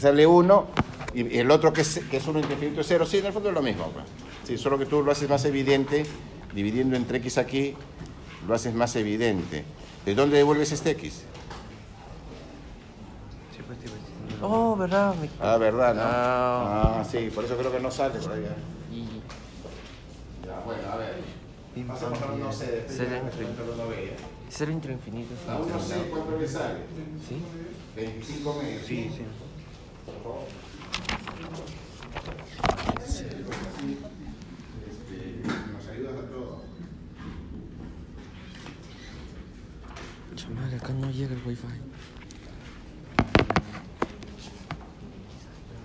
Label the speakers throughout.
Speaker 1: sale 1 y el otro que es, que es 1 entre infinito es 0. Sí, en el fondo es lo mismo. pues. Sí, solo que tú lo haces más evidente, dividiendo entre x aquí, lo haces más evidente. ¿De dónde devuelves este x?
Speaker 2: Sí, pues, sí, pues.
Speaker 3: Oh, ¿verdad? Me-
Speaker 1: Ah, ¿verdad? ¿no?
Speaker 3: Ah.
Speaker 1: Ah, sí, por eso creo que no sale por ahí. ¿eh?
Speaker 3: Y
Speaker 1: Ya, bueno, a ver.
Speaker 3: Pam,
Speaker 1: a no sé,
Speaker 3: Cero entre-
Speaker 1: esto no veía.
Speaker 3: cero entre infinito.
Speaker 1: A uno sé cuánto le sale.
Speaker 3: ¿Sí?
Speaker 1: 25 medios.
Speaker 2: Sí, sí.
Speaker 3: Chamal, acá no llega el wifi.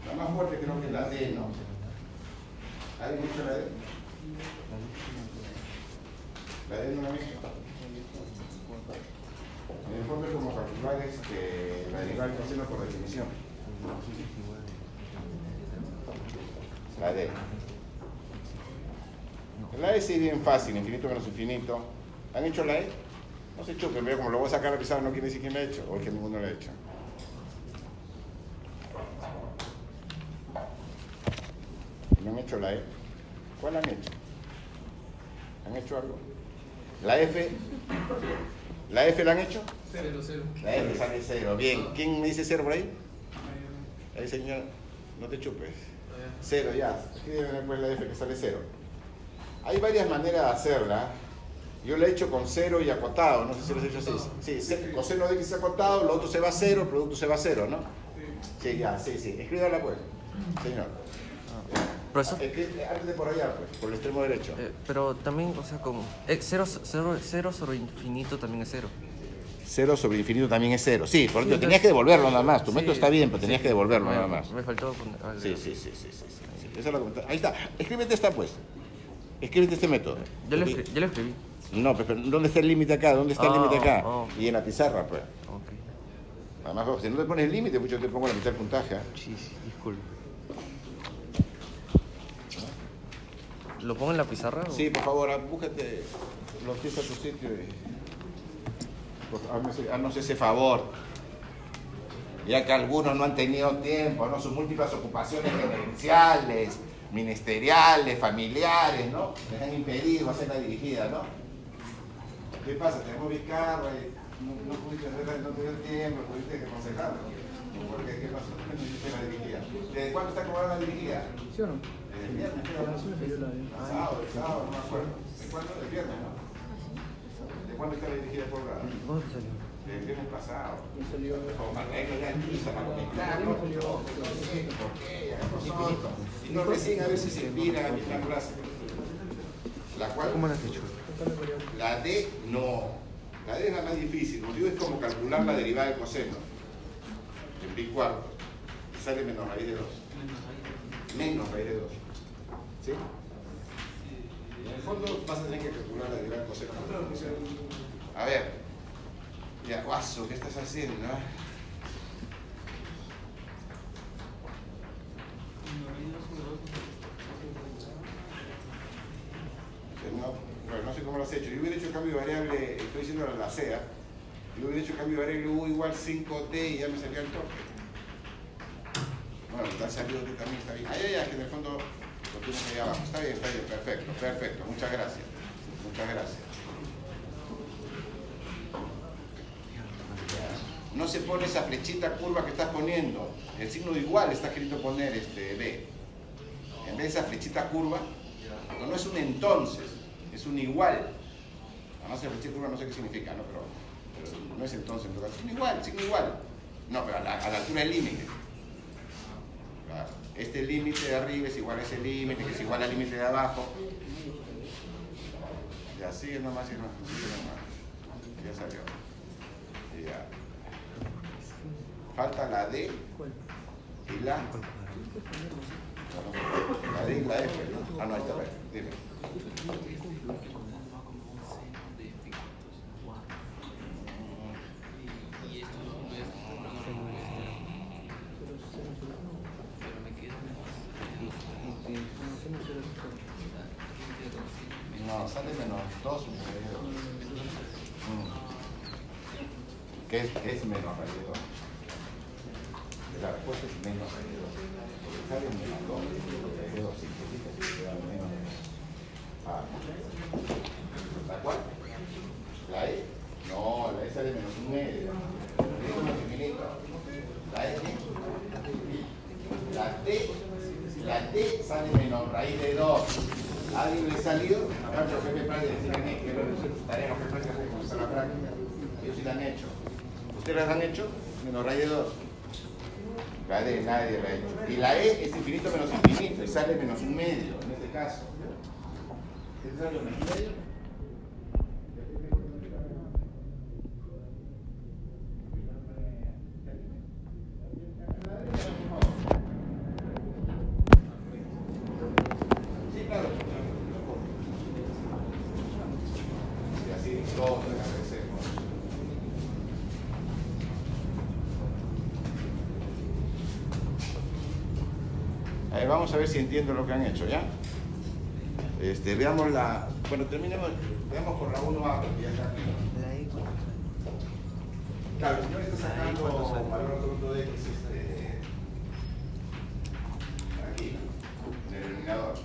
Speaker 1: La más fuerte creo que la D, ¿no? ¿Hay mucho la D? La D no la misma. El es como calcular este, la derivada del coseno por definición. La D. La D sí bien fácil, infinito menos infinito. ¿Han hecho la E? No se chupen, pero como lo voy a sacar a pizarra no quiere decir quién la ha hecho, o es que ninguno la ha hecho. ¿No han hecho la E? ¿Cuál han hecho? ¿Han hecho algo? ¿La F? ¿La F la han hecho?
Speaker 4: Cero, cero.
Speaker 1: La F sale cero. Bien. ¿Quién me dice cero por ahí? Ahí, señor. No te chupes. Cero ya. Escríbeme después la F que sale cero. Hay varias maneras de hacerla. Yo la he hecho con cero y acotado. No sé si lo he hecho así. Sí, ce- coseno de x acotado, lo otro se va a cero, el producto se va a cero, ¿no? Sí, ya, sí, sí. Escríbala pues, señor.
Speaker 3: Profesor,
Speaker 1: Escri- Antes de por allá, pues, por el extremo derecho.
Speaker 3: eh, pero también, o sea, con eh, cero, cero, cero sobre infinito también es cero.
Speaker 1: Cero sobre infinito también es cero. Sí, por
Speaker 3: Sí,
Speaker 1: eso tenías que devolverlo nada más. Tu
Speaker 3: sí,
Speaker 1: método está bien, pero tenías
Speaker 3: sí,
Speaker 1: que devolverlo nada más.
Speaker 3: Me faltó poner. algo.
Speaker 1: Sí, sí, sí, sí, sí. Eso es lo que Ahí está. Escríbete esta, pues. Escríbete este método.
Speaker 3: Yo lo,
Speaker 1: Porque-
Speaker 3: escri- yo lo escribí.
Speaker 1: No, pues, pero ¿dónde está el límite acá? ¿Dónde está el
Speaker 3: Ah,
Speaker 1: límite acá?
Speaker 3: oh.
Speaker 1: Y en la pizarra, pues.
Speaker 3: Ok.
Speaker 1: Además, si no te pones el límite, pues yo te pongo la mitad del puntaje. ¿ah?
Speaker 3: Sí, sí, disculpe. ¿Lo pongo en la pizarra? o-
Speaker 1: Sí, por favor, ah, búscate los pies a tu sitio y... Pues, haznos, ese- favor. Ya que algunos no han tenido tiempo, ¿no? Sus múltiples ocupaciones gerenciales, ministeriales, familiares, ¿no? Les han impedido hacer la dirigida, ¿no? ¿Qué pasa? Tenemos Vizcarra y no, no pudiste hacer, no tuviste tiempo, tuviste que aconsejarlo. ¿Por qué? ¿Qué pasó? No hiciste la dirigida. ¿Desde cuándo está cobrando la dirigida?
Speaker 4: ¿Sí o no?
Speaker 1: Desde el viernes, creo. Sábado, el sábado, no me acuerdo. ¿De cuándo? Del viernes, ¿no? ¿De cuándo está la dirigida por
Speaker 3: salió?
Speaker 1: Del viernes pasado. Con arreglo ya empiezan a conectar,
Speaker 4: A mí
Speaker 1: ¿no?
Speaker 4: me salió.
Speaker 1: ¿Por qué? Y no recién a veces se inspira a mi la clase. La cual,
Speaker 3: ¿Cómo lo has hecho?
Speaker 1: La D no. La D es la más difícil. Como digo, es como calcular la derivada del coseno. En pi cuarto. Y sale menos raíz de 2. Menos raíz de 2. ¿Sí? En el fondo vas a tener que calcular la del coseno. A ver. Ya, guaso, ¿qué estás haciendo? ah? No, bueno, no sé cómo lo has hecho. Yo hubiera hecho cambio de variable, estoy diciendo la CEA, yo hubiera hecho cambio de variable U igual 5T y ya me salía el toque. Bueno, te ha salido tú también, está bien. Ahí, ahí, es que en el fondo Está bien, está bien, perfecto, perfecto. Muchas gracias. Muchas gracias. No se pone esa flechita curva que estás poniendo. El signo igual está queriendo poner este B. En vez de esa flechita curva, no, es un entonces, es un igual. Además, la flechita curva no sé qué significa, ¿no? Pero, pero no es entonces, caso. es un igual, signo igual. No, pero a la, a la altura del límite. Claro. Este límite de arriba es igual a ese límite, que es igual al límite de abajo. Ya sigue nomás, sigue nomás, sigue nomás. Ya salió. Ya. Falta la D y la. La D y la F, ¿no? Ah, no, ahí está, dime. ¿Qué es, es menos 2? la respuesta es menos 2. Porque sale menos 2, raíz de 2 simplifica, se queda menos de Ah. ¿La cual? ¿La E? No, la E sale menos un medio. Es menos infinito. ¿La E? La T, la T sale menos raíz de 2. ¿A alguien le ha salido? Acá el profe Prade decía que quiero tarea los jefes que comenzar la práctica. Ellos sí la han hecho. ¿Ustedes las han hecho? Menos raíz de 2. La nadie la ha hecho. Y la E es infinito menos infinito y sale menos un medio en este caso. ¿Qué te sale menos un medio claro. Y así todo agradecemos. A ver, si entiendo lo que han hecho, ¿ya? Este, veamos la... Bueno, terminemos, veamos por la 1A, porque ya está. Claro, el señor está sacando valor absoluto de X este, aquí, en el denominador.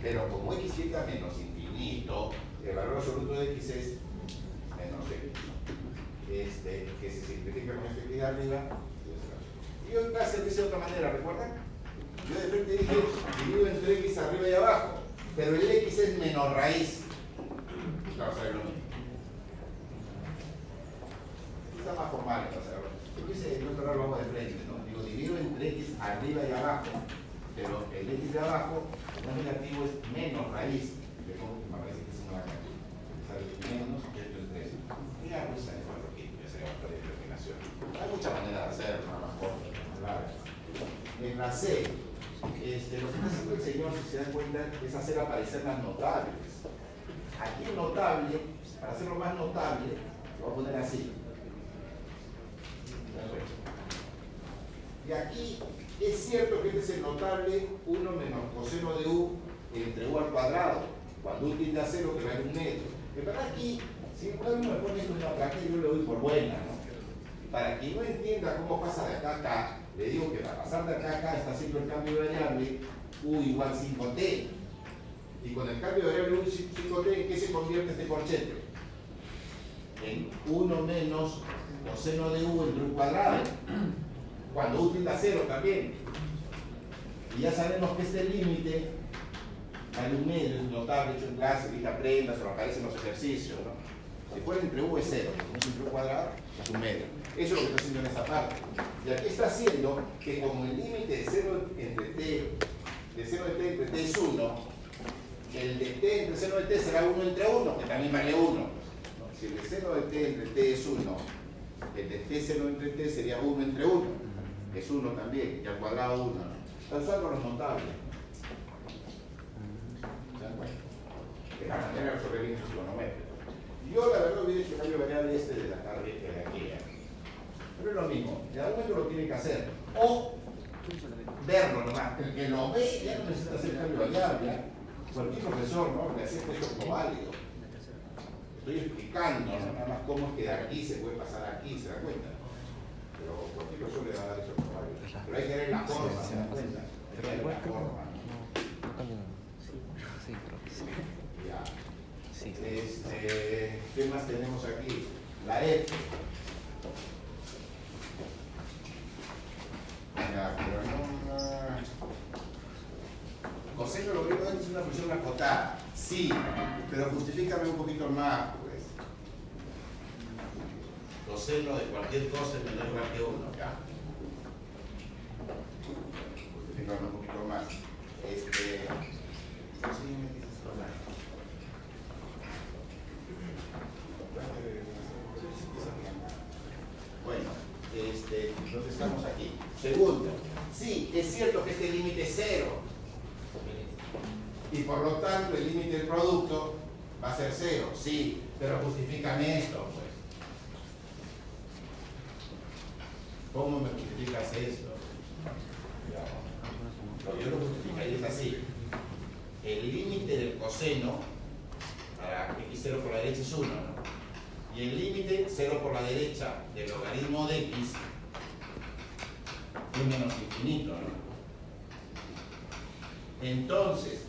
Speaker 1: Pero como X a menos infinito, el valor absoluto de X es menos X. Este, que se simplifica con que de arriba. Y clase lo hice de otra manera, ¿recuerdan? Yo de repente dije, divido entre X arriba y abajo, pero el X es menos raíz. Vamos a ver lo mismo. Está más formal entonces. ahora. Yo quise en otro lado lo hago de frente, ¿no? Digo, divido entre x arriba y abajo, pero el x de abajo no negativo es menos raíz. Que me parece que es una cantidad. Sale menos eso. Y ya pues sale cuatro aquí, ya se va a determinación. Hay muchas maneras de hacerlo, más corta, más larga. En la C, este, lo que está haciendo el señor, si se dan cuenta, es hacer aparecer las notables. Aquí el notable, para hacerlo más notable, lo voy a poner así. Y aquí es cierto que este es el notable 1 menos coseno de u entre u al cuadrado, cuando u tiende a 0 que vale un metro. En verdad aquí, si uno me pone esto en la práctica, yo le doy por buena. Para quien no entienda cómo pasa de acá acá, le digo que para pasar de acá a acá está haciendo el cambio de variable u igual 5t. Y con el cambio de variable u 5t, ¿en qué se convierte este corchete? En 1 menos coseno de u entre u cuadrado cuando u tiende a cero también. Y ya sabemos que este límite hay un medio, es notable, hecho en clase, que aprendas, o aparece en los ejercicios. ¿no? Si fuera entre u es cero, como es entre u cuadrado, es un medio. Eso es lo que está haciendo en esta parte. Y aquí está haciendo que como el límite de 0 entre t, de 0 de t entre t es 1, el de t entre 0 de t será 1 entre 1, que también vale 1. Si el de 0 de t entre t es 1, el de t 0 entre t sería 1 entre 1. Es 1 también, y al cuadrado 1. Están usando los notables. ¿Se dan cuenta? De la manera de resolver el. Yo la verdad hubiera hecho cambio variable este de la tarde de aquí. Pero es lo mismo, en algún momento lo tiene que hacer. O verlo nomás. El que lo ve ya no necesita hacer cambio. Cualquier profesor, ¿no? Le hace esto como válido. Estoy explicando nada más cómo es que de aquí se puede pasar aquí, ¿se da cuenta? Pero cualquier profesor le va a dar eso como válido. Pero hay que ver la forma, ¿se da cuenta? Hay que ver la forma.
Speaker 3: Sí.
Speaker 1: Ya. Este, ¿Qué más tenemos aquí? La F. Ya, pero no. es una función acotada. Sí, pero justifícame un poquito más, pues. Coseno de cualquier cosa es menor igual que 1, ya. Justifícame un poquito más. Este. hola. Bueno, este, entonces estamos aquí. Segundo, sí, es cierto que este límite es cero. Y por lo tanto el límite del producto va a ser cero, sí, pero justifícame esto, pues. ¿Cómo me justificas esto? No, yo lo justificaría es así. El límite del coseno para x0 por la derecha es 1, ¿no? Y el límite 0 por la derecha del logaritmo de x menos infinito, ¿no? Entonces,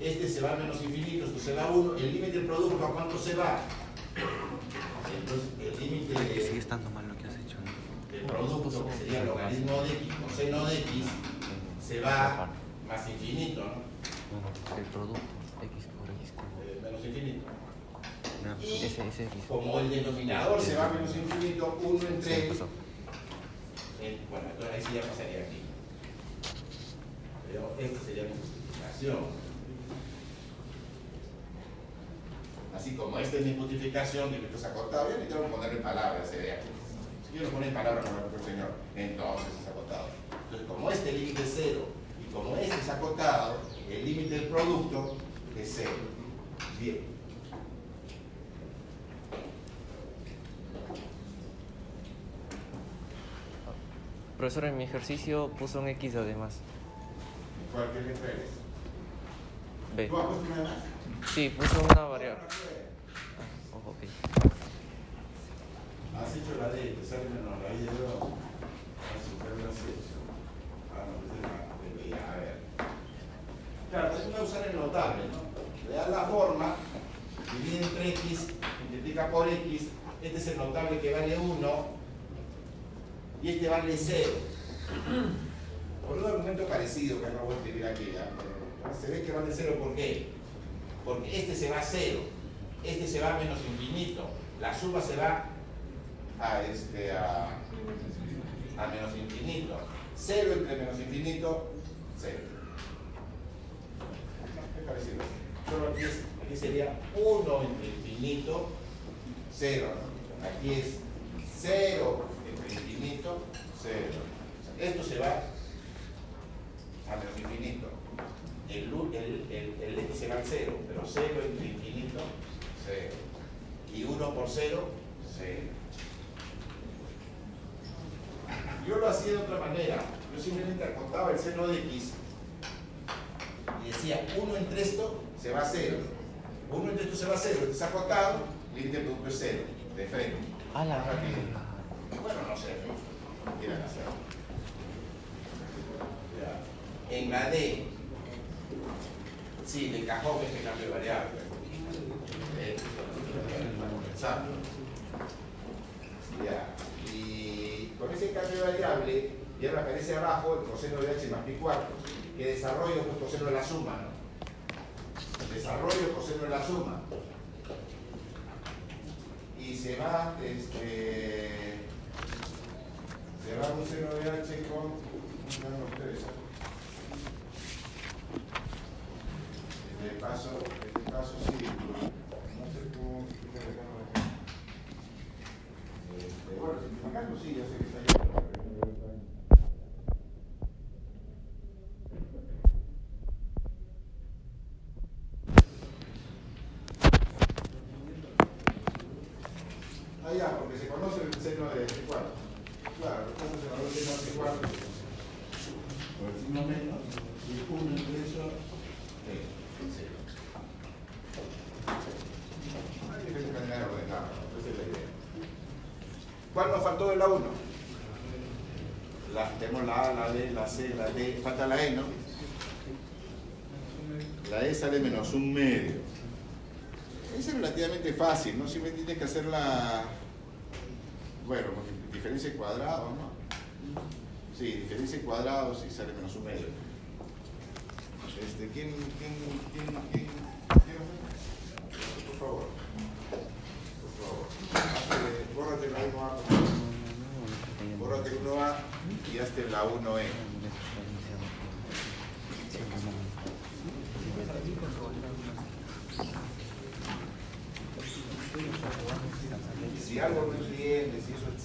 Speaker 1: este se va a menos infinito, esto se va a 1, el límite del producto a cuánto se va. Entonces, el límite
Speaker 3: Que sigue
Speaker 1: de-
Speaker 3: estando mal lo que has hecho. ¿no?
Speaker 1: del producto, que sería el logaritmo de x coseno de x, se va más infinito, ¿no?
Speaker 3: No, el producto x por x.
Speaker 1: Eh, menos infinito.
Speaker 3: No,
Speaker 1: Y
Speaker 3: ese, ese x.
Speaker 1: como el denominador se va a menos infinito, 1
Speaker 3: Sí,
Speaker 1: entre
Speaker 3: pasó.
Speaker 1: Bueno, entonces ahí sí ya pasaría aquí. Pero esta sería mi justificación. Así como esta es mi justificación que esto es acotado, yo ni tengo que ponerle palabras, se ve aquí. Si quiero poner palabras como lo que el señor, entonces es acotado. Entonces, como este límite es cero y como este es acotado, el límite del producto es cero. Bien.
Speaker 3: Profesor, en mi ejercicio puso un x además.
Speaker 1: ¿Cuál que letra eres?
Speaker 3: B.
Speaker 1: ¿Tú has puesto una más?
Speaker 3: Sí, puso una variable. Ah, ojo, ok.
Speaker 1: Has hecho la D, te sale menos la I de 2. Has superado la C. Ah, no, pues es la de B, a ver. Claro, es una usar el notable, ¿no? Le das la forma, divide entre X, multiplica por X, este es el notable que vale 1 y este vale 0. Por un argumento parecido que acabo de escribir aquí. Pero se ve que vale 0 ¿por qué? Porque este se va a 0, este se va a menos infinito, la suma se va a, este, a, a menos infinito. 0 entre menos infinito, 0. Es parecido. Solo aquí, es- aquí sería 1 entre infinito, 0. Aquí es 0 entre infinito, 0. Esto se va a menos infinito. El, el, el, el x se va al 0, pero 0 entre infinito, 0. Y 1 por 0, 0. Yo lo hacía de otra manera. Yo simplemente acotaba el seno de x y decía 1 entre esto se va a 0. 1 entre esto se va a 0. Este es acotado, límite del producto es 0. De frente.
Speaker 3: A la.
Speaker 1: Bueno, no sé. Ya. En la D, sí, de cajón este cambio de variable. Eh. Ya. Y con ese cambio de variable, ya me aparece abajo el coseno de h más pi cuarto, que desarrollo pues coseno de la suma, ¿no? Desarrollo coseno de la suma. Y se va, este, se va un seno de h con, no, no, ustedes, este paso, este paso sí, no sé cómo, este, bueno, simplificando sí, ya sé que está ahí. pero- Ah, ya, porque se conoce el seno de este cuarto. Claro, entonces se conoce el seno de este cuarto. Por el signo menos, y uno entre eso, eh, cero. Hay que manera de ordenarlo, esa es la idea. ¿Cuál nos faltó de la 1? La, tenemos la A, la B, la C, la D, falta la E, ¿no? La E sale menos un medio. Es relativamente fácil, ¿no? Simplemente tienes que hacer la, bueno, diferencia de cuadrados, ¿no? Sí, diferencia de cuadrados y sale menos un medio. Este, ¿quién, quién, quién, quién, quién? Por favor. Por favor. Hazte- Bórrate la 1A. Bórrate 1A y hazte la 1E. Si algo no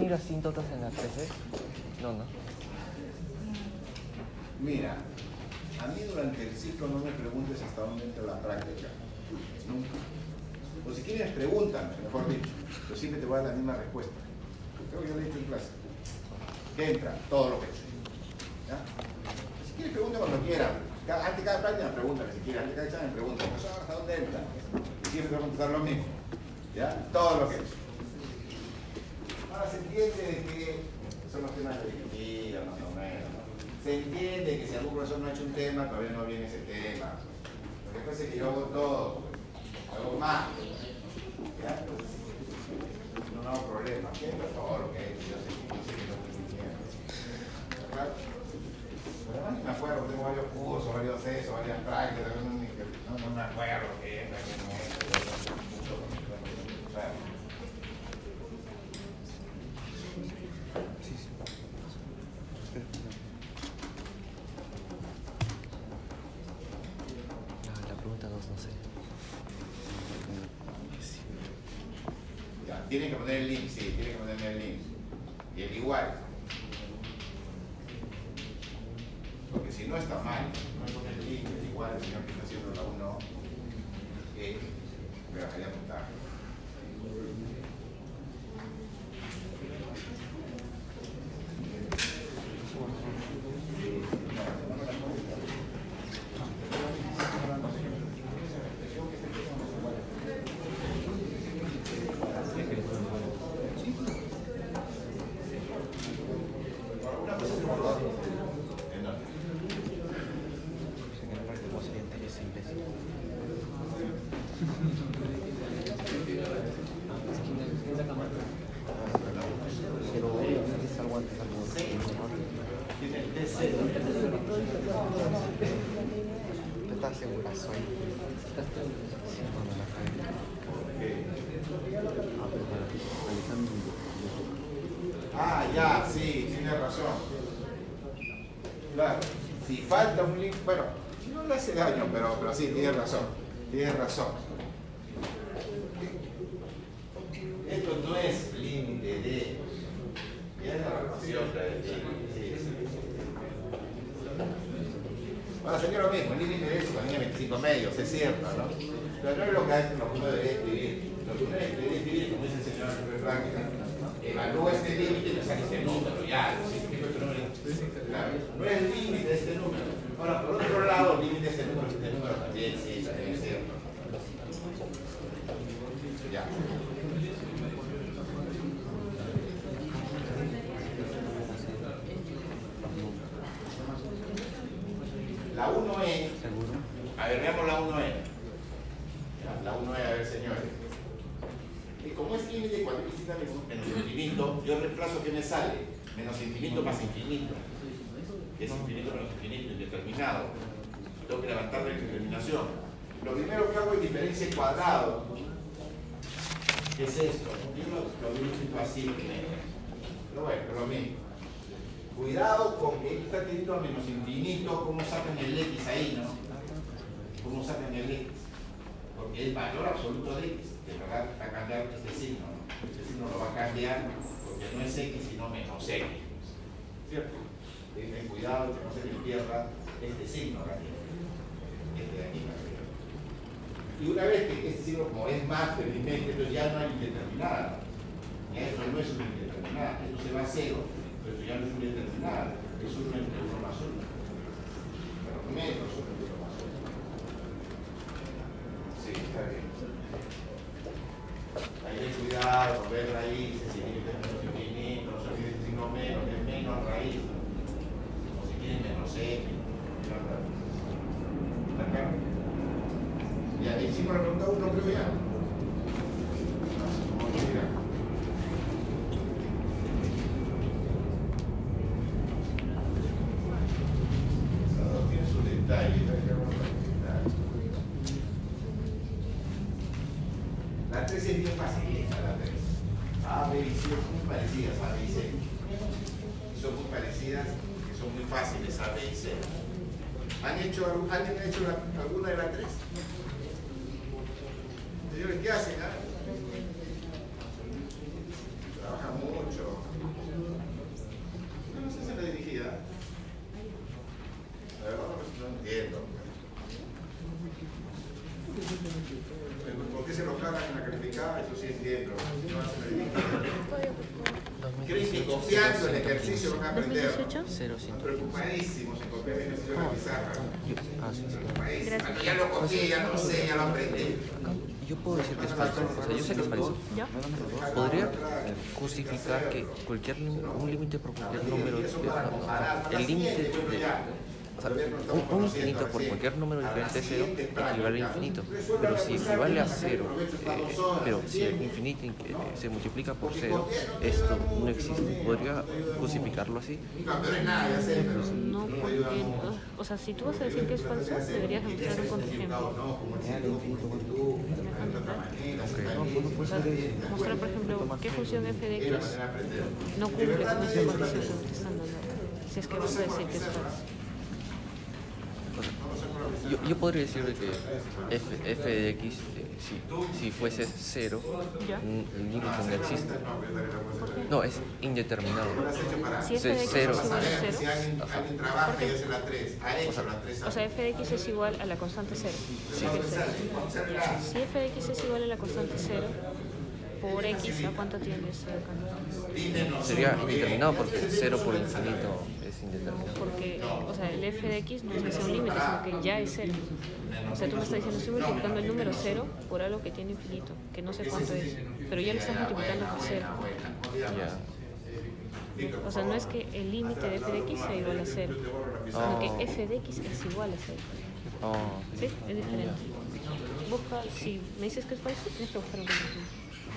Speaker 3: miro asíntotas en las peces?
Speaker 1: No, no.
Speaker 2: Mira, a mí durante el ciclo no me preguntes hasta dónde entra la práctica. Nunca. O si quieres, pregúntame, mejor dicho. Yo siempre te voy a dar la misma respuesta. Creo que yo lo he dicho en clase. ¿Qué entra? Todo lo que sé. Si quieres, pregunta cuando quieras. Antes de cada práctica, pregúntame. Si quieres, antes de cada examen, pregúntame. ¿Hasta dónde entra? Y siempre te voy a contestar lo mismo. ¿Ya? Todo lo que sé se entiende que son los temas de discutida, más o menos. Se entiende que si algún profesor no ha hecho un tema, todavía no viene ese tema. Lo que pasa es que todo, hago más. No, hago problemas, que todo lo que yo sé, que no me acuerdo, tengo varios cursos, varios sesos, varias prácticas, no, no, me acuerdo qué es, no es, Tienen que poner el link, sí, tienen que poner el link. Y el igual. Porque si no está mal, no hay poner el link, el igual, el señor que está haciendo la 1, eh, me bajaría
Speaker 1: puntaje. ¿Alguien ha hecho la,
Speaker 2: alguna de las tres? Señores, ¿qué hacen? Ah? Trabajan mucho. No sé si la dirigida. Ah. La verdad pues, no entiendo. ¿Por qué se lo clavan en la
Speaker 1: calificada? Eso sí entiendo. No hacen la ¿Creen que confiando en el ejercicio van a aprender?
Speaker 2: Están
Speaker 1: preocupadísimos en copiar el ejercicio de la pizarra.
Speaker 2: Sea, yo sé que es falso. Podría justificar que cualquier un límite por cualquier número, de- el límite de, o sea, un, un infinito por cualquier número diferente de cero equivale a infinito. Pero si equivale a cero, eh, pero si el infinito eh, se multiplica por cero, esto no existe. ¿Podría justificarlo así?
Speaker 1: No,
Speaker 4: porque, o sea, si tú vas a decir que es falso, deberías demostrar un contraejemplo. O sea, mostrar, por ejemplo, qué función f de x no cumple con esa condición que te están dando. Si es que vas a decir que es falso.
Speaker 2: O sea, yo, yo podría decir de que f, f de x, eh, si, si fuese cero, el límite no existe. No, es indeterminado.
Speaker 4: Si f de x
Speaker 2: Cero.
Speaker 4: es igual a
Speaker 1: Si
Speaker 4: cero,
Speaker 1: alguien, alguien trabaja y hace la 3, ha hecho la 3
Speaker 4: o sea, f de x es igual a la constante cero. Si f de x es igual a la constante cero, por x, ¿a cuánto acá?
Speaker 2: Sería indeterminado porque cero por infinito es indeterminado.
Speaker 4: Porque, o sea, el f de x no es que sea un límite, sino que ya es cero. O sea, tú me estás diciendo, estoy multiplicando el número cero por algo que tiene infinito, que no sé cuánto es, pero ya lo estás multiplicando por cero.
Speaker 2: Ya.
Speaker 4: O sea, no es que el límite de f de x sea igual a cero, sino que f de x es igual a cero.
Speaker 2: Oh,
Speaker 4: ¿Sí? Es diferente. Busca, si me dices que es falso, tienes que buscar un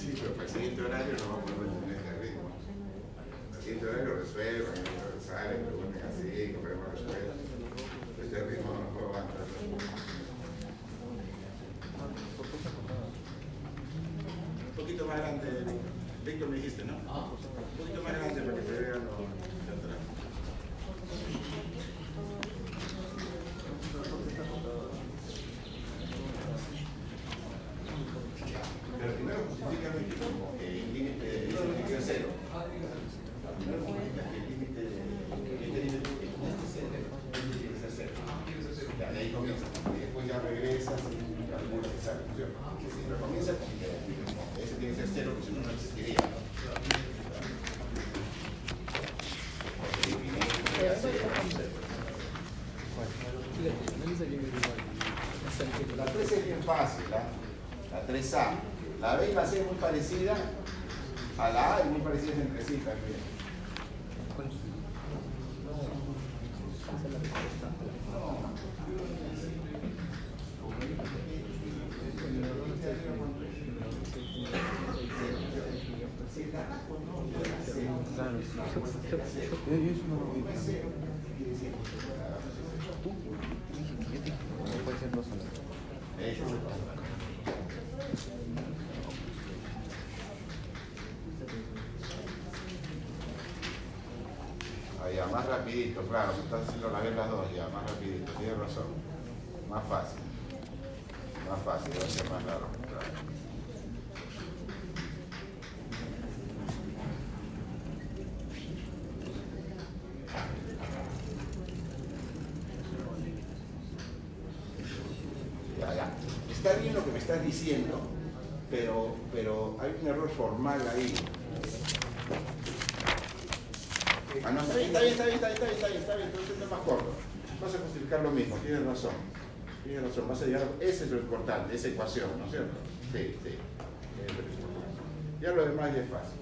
Speaker 1: Sí, pero para el siguiente horario no vamos a poder tener este ritmo. El siguiente horario resuelvan, salen, pregunten así, compremos resuelvan. Este ritmo no puedo aguantar. Un poquito más grande, Víctor me dijiste, ¿no? Un poquito más grande para que se vean los de atrás. Pero primero justifícame que como el límite de límite es cero. Primero justifica que el límite de este límite este es cero. Este tiene que ser cero. Ya, de ahí comienza. Y después ya regresas y calculas esa función. Que siempre comienza con que ese tiene que ser cero, porque si no, no existiría. Porque el infinito sería cero. La 3 es bien fácil, ¿ah? La 3A. La B y la C es muy parecida a la A y muy parecidas entre sí también.
Speaker 2: No puede ser dos a la vez.
Speaker 1: Eso. Ah, ya, más rapidito, claro, estás haciendo la vez las dos, ya, más rapidito, tienes razón. Más fácil. Más fácil, va a ser más largo. Ya, ya. Está bien lo que me estás diciendo, pero, pero hay un error formal ahí. Ah, no, está bien, está bien, está bien, está bien, está bien, está bien, está bien, entonces no es más corto. Justificar lo mismo, tienes razón. Tienes razón, vas a llegar, ese es lo importante, esa ecuación, ¿no es cierto? Sí, sí. Ya lo demás es fácil.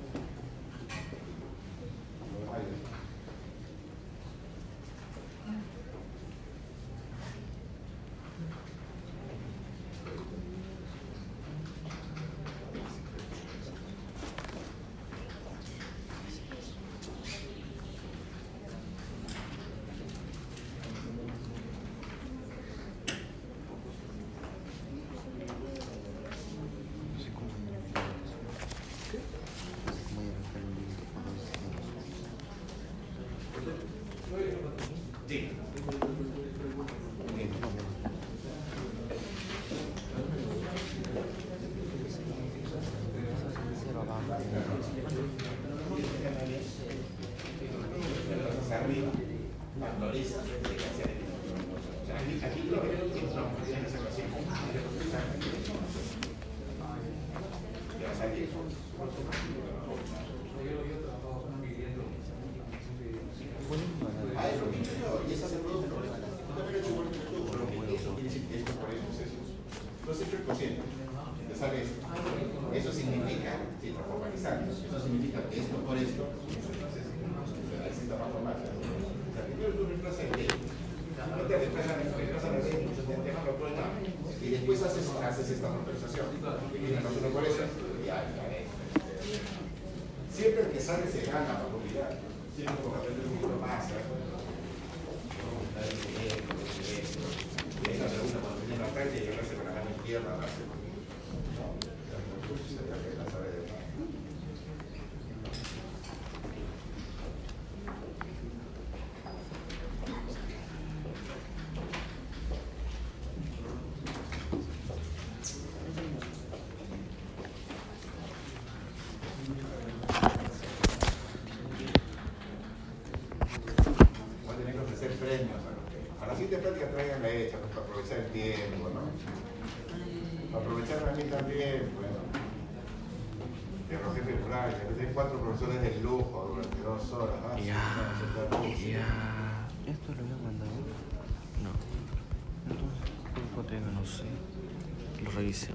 Speaker 1: y después haces, esta Siempre que sale se gana la comunidad. polícia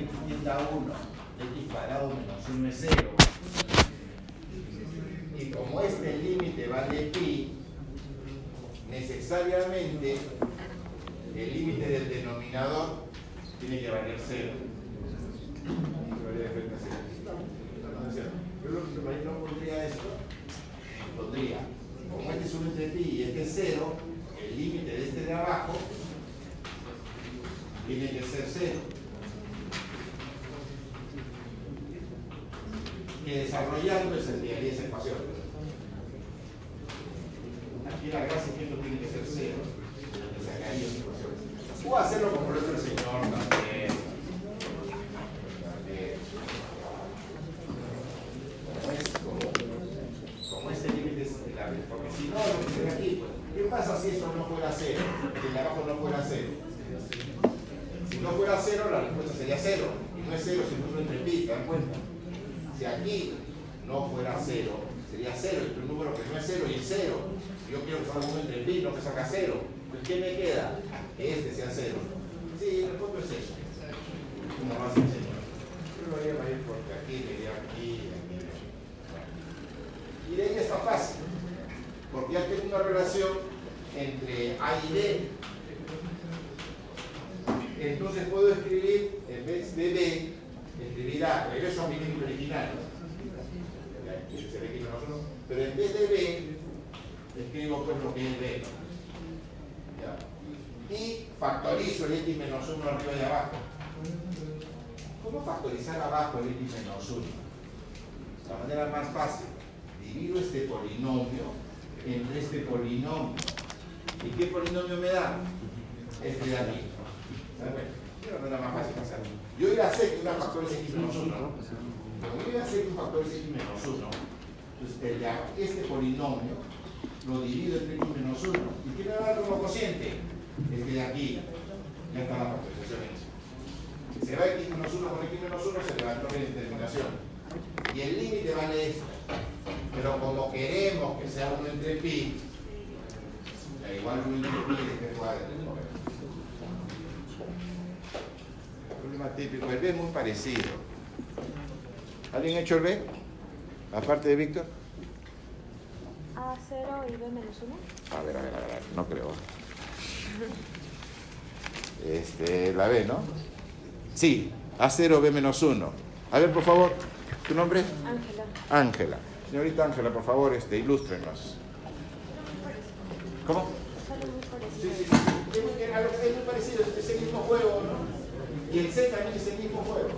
Speaker 1: x tiende a 1, x cuadrado menos 1 es 0. Y como este límite va de pi, necesariamente el límite del denominador tiene que valer 0. Hecho el B? Aparte de Víctor.
Speaker 4: A0 y B menos 1.
Speaker 1: A ver, a ver, a ver, no creo. Este, la B, ¿no? Sí, A0, B menos 1. A ver, por favor, ¿tu nombre?
Speaker 4: Ángela.
Speaker 1: Ángela. Señorita Ángela, por favor, este, ilústrenos. ¿Cómo? Sí, sí, sí. Es muy, es muy parecido, es el mismo juego, ¿no? Y el C también es el mismo juego.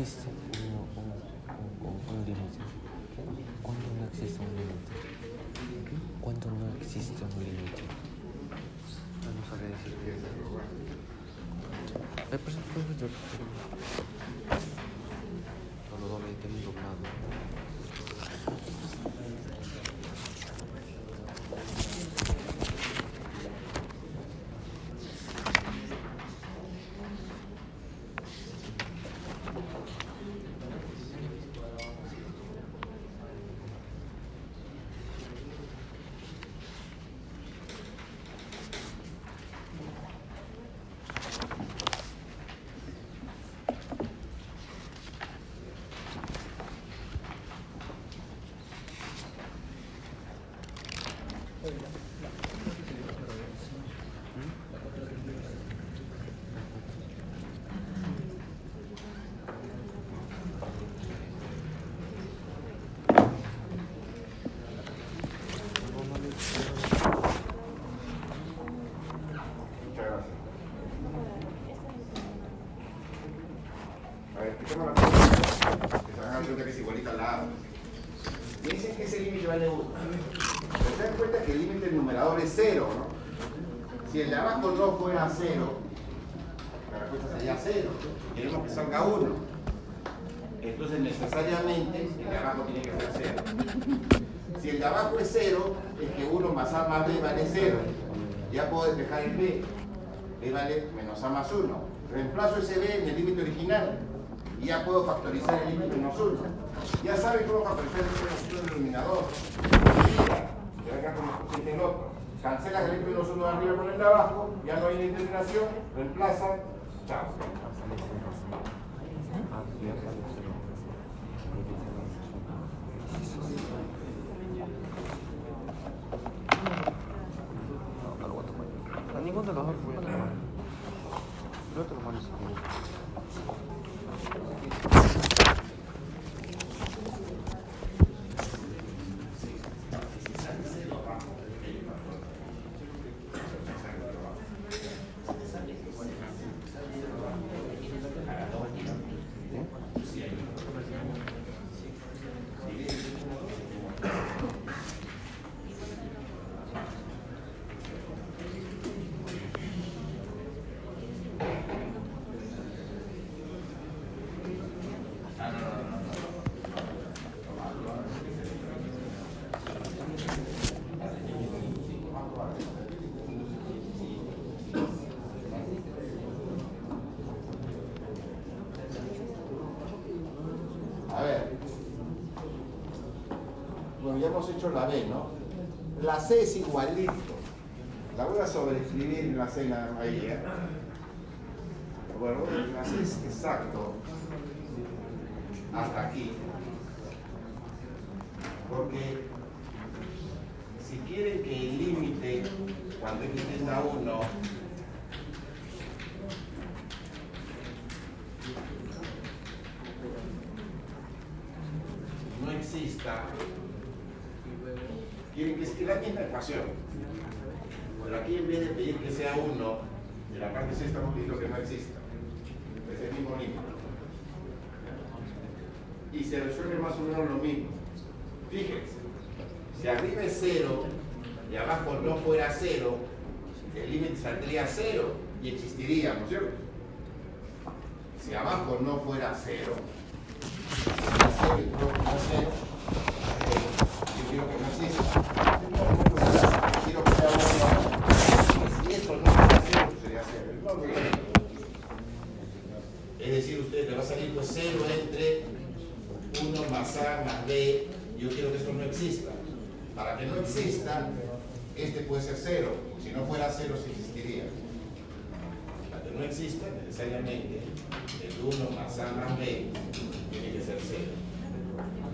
Speaker 2: Existe un, un, un, un límite? ¿Cuándo no existe un límite? ¿Cuándo no existe un límite?
Speaker 3: No sabría decir qué es el lugar.
Speaker 2: Eh, pues, pues, pues, Solo doble tengo doblado.
Speaker 1: Abajo no fuera cero, la respuesta sería cero. Queremos que salga uno. Entonces necesariamente el de abajo tiene que ser cero. Si el de abajo es cero, es que 1 más A más B vale cero. Ya puedo despejar el B. B vale menos A más 1. Reemplazo ese B en el límite original y ya puedo factorizar el límite menos 1. Ya saben cómo factorizar el límite denominador. Y acá como el otro. Cancelas el límite menos 1 de arriba con el de abajo, ya no hay integración, reemplazan, chao.
Speaker 3: Los voy a tomar. Yo te lo pones
Speaker 1: A ver. Bueno, ya hecho la B, ¿no? La C es igualito. La voy a sobreescribir en la C ahí, ¿eh? Bueno, la C es exacto. Hasta aquí. Porque si quieren que el límite, cuando x tiende a 1, no exista, quieren que es la misma ecuación. Pero aquí en vez de pedir que sea 1, en la parte C estamos pidiendo que no exista. Es el mismo límite. Y se resuelve más o menos lo mismo. Fíjense, si arriba es 0 y abajo no fuera 0, el límite saldría 0 y existiría, ¿no es cierto? Si abajo no fuera 0, cero y no fuera 0, yo que no exista. Quiero que sea 1. Si eso no fuera 0, sería 0. Es decir, usted le va a salir pues 0 entre 1 más A más B. Yo quiero que esto no exista. Para que no exista, este puede ser 0. Si no fuera 0, sí existiría. Para que no exista, necesariamente, el 1 más A más B tiene que ser 0.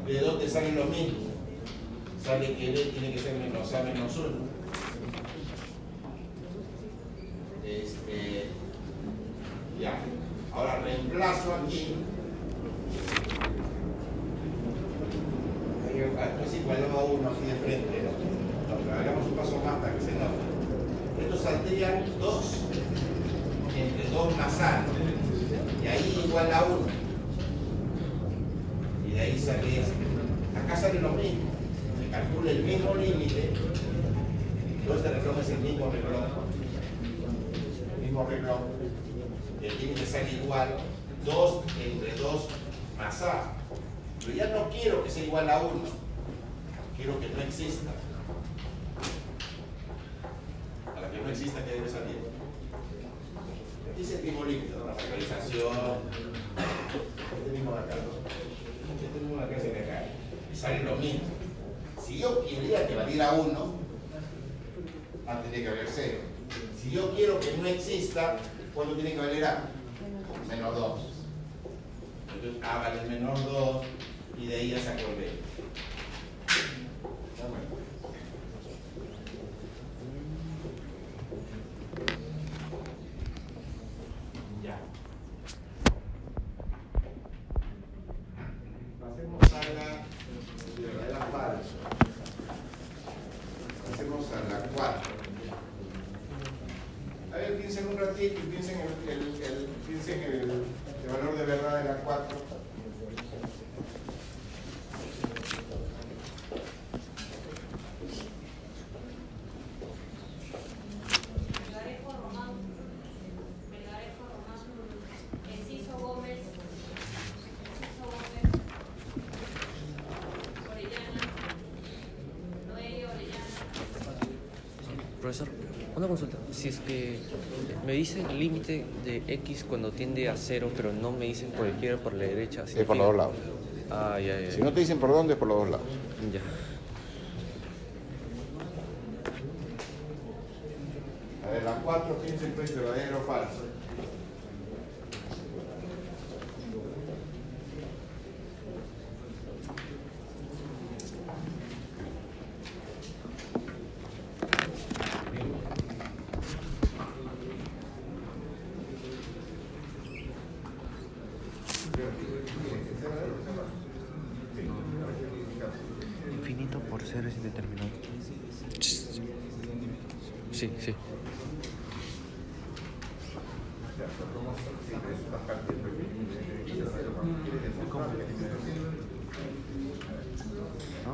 Speaker 1: ¿De dónde sale lo mismo? Sale que B tiene que ser menos A menos 1. Este, ya. Ahora reemplazo aquí. Esto es igual a 1 aquí de frente. ¿no? Hagamos un paso más para que se note. Estos saldrían 2 entre 2 más A. Y ahí igual a 1. Y de ahí sale esto. Acá sale lo mismo. Calcula el mismo límite. Todo este reloj es el mismo reloj. El mismo reloj. El límite sale igual. 2 entre 2 más A. Pero ya no quiero que sea igual a 1. Quiero que no exista. Para que no exista, ¿qué debe salir? Dice el mismo límite, la factorización. Este mismo de acá, ¿no? Este mismo de acá se me cae. Y sale lo mismo. Si yo quería que valiera 1, antes que valer 0. Si yo quiero que no exista, ¿cuánto tiene que valer A? Menos 2. Entonces A vale menos 2 y de ahí ya saco el B.
Speaker 2: Me dicen el límite de X cuando tiende a cero, pero no me dicen por la izquierda o por la derecha.
Speaker 1: Es por los dos lados.
Speaker 2: Ah, ya, ya, ya.
Speaker 1: Si no te dicen por dónde, es por los dos lados.
Speaker 2: Ya.
Speaker 1: A ver, las 4,
Speaker 2: 15, 20, 30, Sí, sí. ¿No?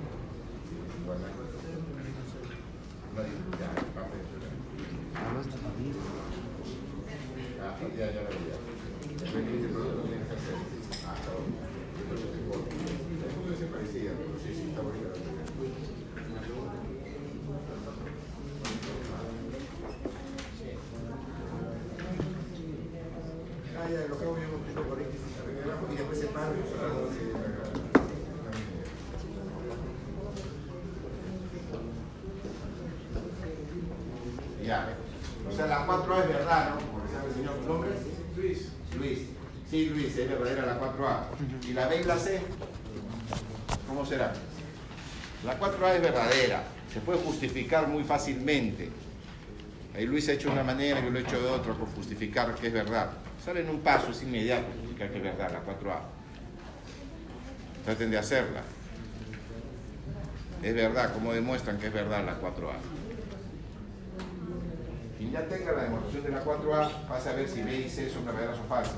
Speaker 2: Hablas de dividir.
Speaker 1: Ya, ya lo veía. Venir de producto tiene que hacer. Ah, está bueno. Es muy parecida, pero sí, sí, está bonita. Ah, ya, lo acabo de un poquito por X y después se para y Ya, o sea, la 4A es verdad, ¿no? Porque sabe el señor tu nombre. Luis. Luis. Sí, Luis, es verdadera la 4A. ¿Y ¿Cómo será? La 4A es verdadera, se puede justificar muy fácilmente. Ahí Luis ha hecho una manera, yo lo he hecho de otra por justificar que es verdad. Sale en un paso, es inmediato justificar que es verdad la 4A. Traten de hacerla. Es verdad, como demuestran que es verdad la 4A. Quien ya tenga la demostración de la 4A, pasa a ver si B y C son verdaderas o falsas.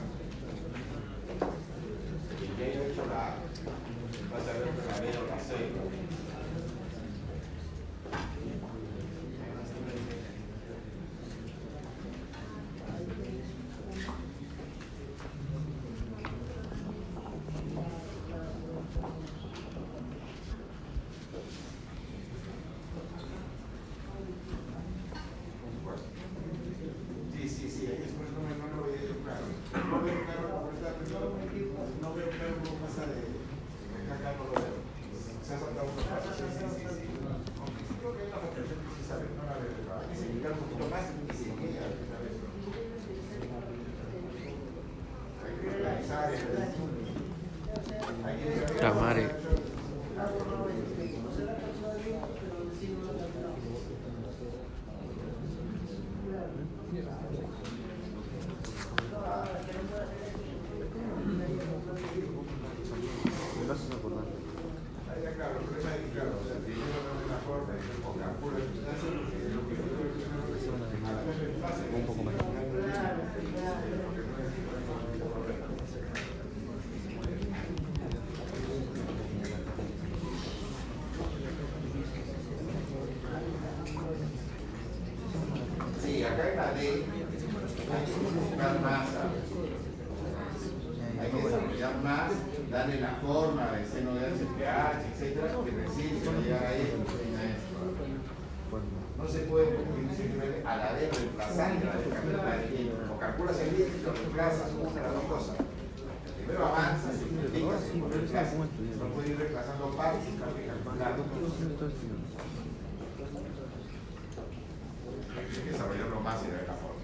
Speaker 1: Hay que desarrollarlo más y de esta forma.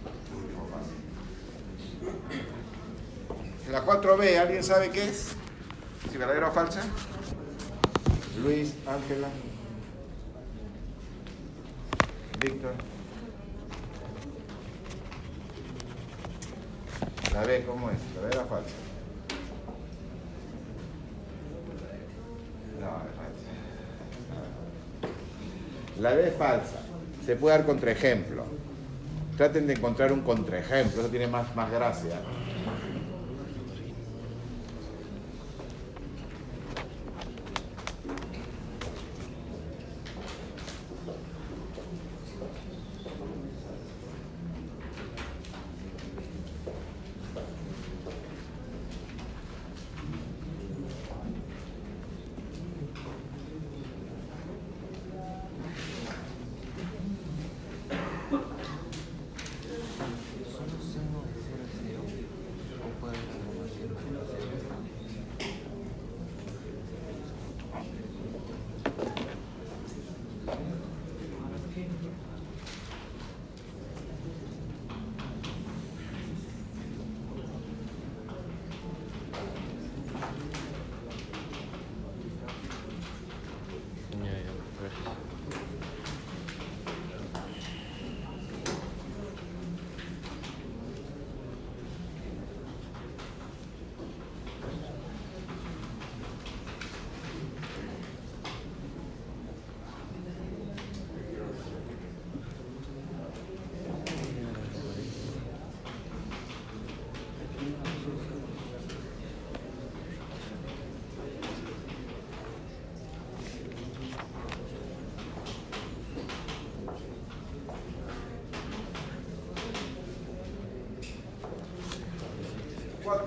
Speaker 1: La 4B, ¿alguien sabe qué es? ¿Si verdadera o falsa? Luis, Ángela, Víctor. La B, ¿cómo es? ¿Verdadera o falsa? No. La B es falsa. Se puede dar contraejemplo. Traten de encontrar un contraejemplo, eso tiene más, más gracia.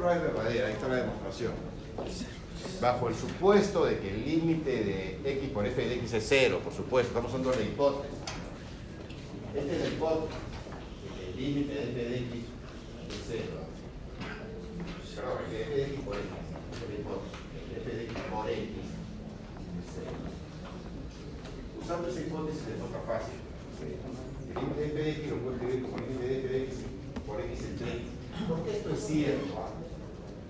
Speaker 1: 4A es verdadera, ahí está la demostración. Bajo el supuesto de que el límite de x por f de x es cero, por supuesto, estamos usando la hipótesis. Esta es la hipótesis, el límite de f de x es cero. De f de x es cero. Usando esa hipótesis es otra fácil. El límite de f de x lo puedo escribir como límite de f de x por x entre. ¿Por qué esto es cierto?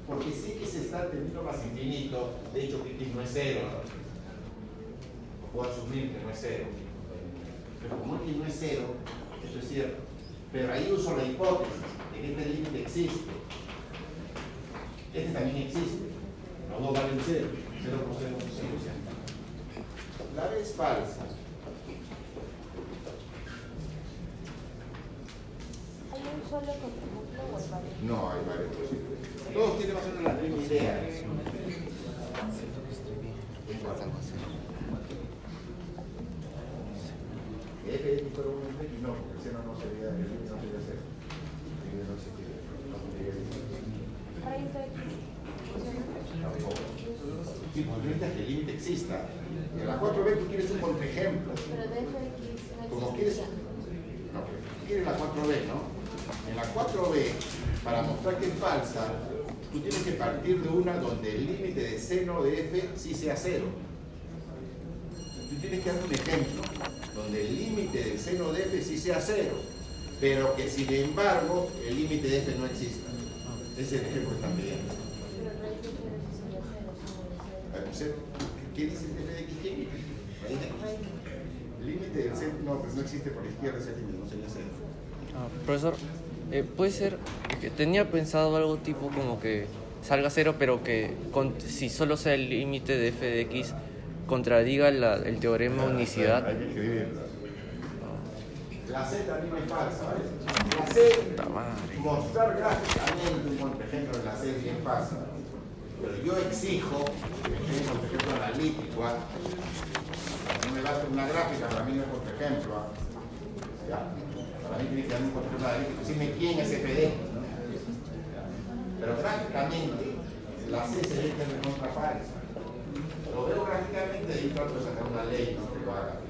Speaker 1: Porque si x está teniendo más infinito, de hecho que x no es cero. Puedo asumir que no es cero. Pero como x no es cero, esto es cierto. Pero ahí uso la hipótesis de que este límite existe. Este también existe. Los dos valen cero. Cero por cero por cero. La es falsa.
Speaker 5: ¿Hay un solo contraejemplo o hay varios?
Speaker 1: No, hay varios posibles. Todos tienen más o menos la misma idea.
Speaker 3: Es algo así.
Speaker 1: F de x por 1 entre x, no, porque el seno no sería, no sería cero. No existiría. No. Tampoco. Sí, porque que el límite exista. En la 4b tú quieres un contraejemplo.
Speaker 5: Pero de FX no
Speaker 1: Como quieres, no, quieres la 4b, ¿no? En la 4b, para mostrar que es falsa, tú tienes que partir de una donde el límite de seno de f sí sea cero. Tú tienes que dar un ejemplo donde el límite del seno de f sí sea cero, pero que sin embargo el límite de f no exista. Ese es el ejemplo que están pidiendo.
Speaker 5: Pero raíz de X sería cero,
Speaker 1: A ver,
Speaker 5: solo
Speaker 1: ¿usted ¿Qué dice el f de x? Límite del seno, no, pues no existe por la izquierda ese límite, no sería cero.
Speaker 2: Ah, profesor, eh, puede ser que tenía pensado algo tipo como que salga cero, pero que con- si solo sea el límite de f de x contradiga la- el teorema de unicidad.
Speaker 1: Hay que escribirla. La C también es falsa, ¿vale? La C, mostrar gráficamente un contraejemplo de la C es bien fácil. Pero yo exijo que me quede un contraejemplo analítico. ¿ah? No me basta una gráfica, para mí no es contraejemplo. ¿ah? ¿Ya? Para mí tiene que darme un contraejemplo analítico. Decirme quién es FD. ¿no? Pero gráficamente, la C se ve que es contra falsa. Lo veo gráficamente y trato de sacar una ley ¿no? que lo haga.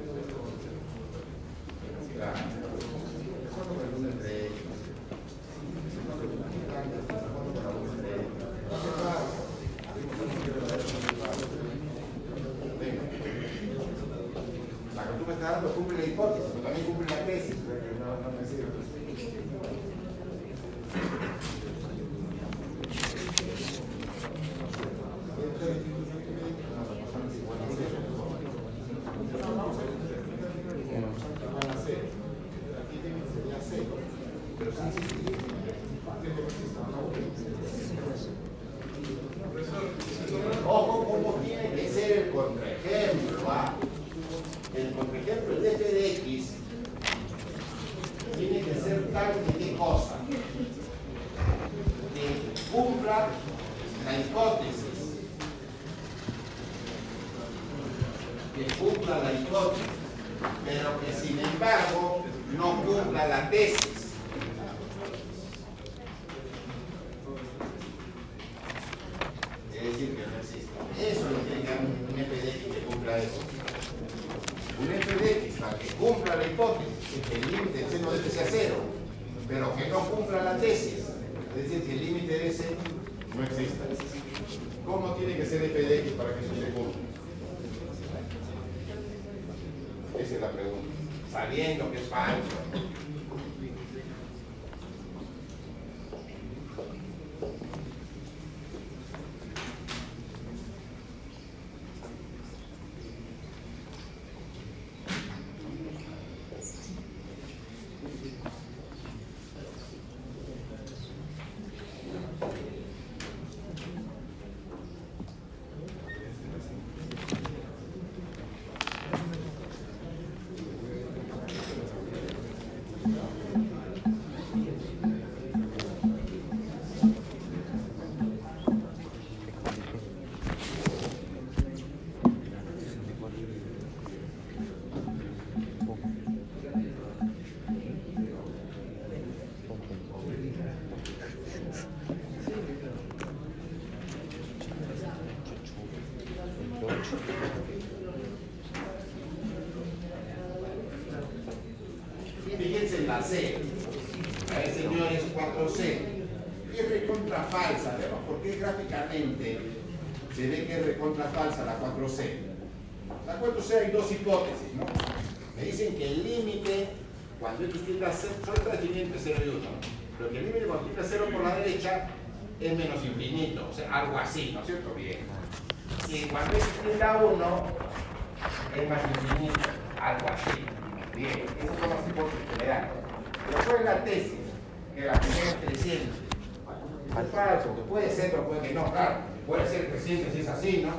Speaker 1: Falso, puede ser, pero puede que no, claro. Puede ser creciente si es así, ¿no?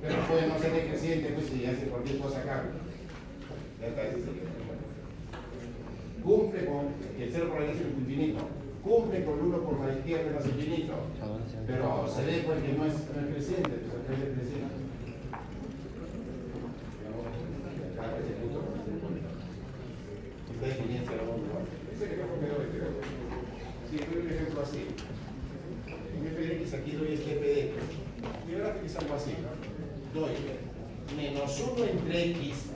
Speaker 1: Pero puede no ser decreciente, pues si hace cualquier cosa acá. Cumple con el 0 por la derecha es infinito. Cumple con el 1 por la izquierda es infinito. Pero se ve pues que no es, no es creciente, pues creciente. Acá ese punto. Esta experiencia la vamos a ver. Ese que no fue mejor, creo. Sí, doy un ejemplo así. En fdx aquí doy este p de x. Mi gráfico es algo así, ¿no? Doy menos 1 entre x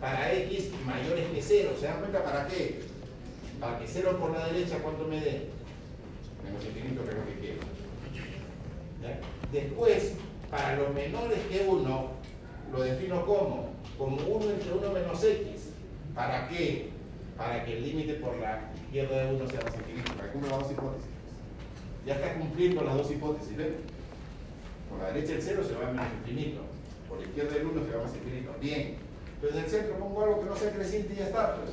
Speaker 1: para x mayores que 0. ¿Se dan cuenta para qué? Para que 0 por la derecha, ¿cuánto me dé? Menos infinito, que lo que quiero. ¿Ya? Después, para los menores que 1, lo defino como, como 1 entre 1 menos x. ¿Para qué? Para que el límite por la izquierda de 1 sea más infinito. Para que las dos hipótesis. Ya está cumpliendo las dos hipótesis, ¿ven? Por la derecha el 0 se va a menos infinito. Por la izquierda el 1 se va más infinito. Bien. Entonces en el centro pongo algo que no sea creciente y ya está, pues.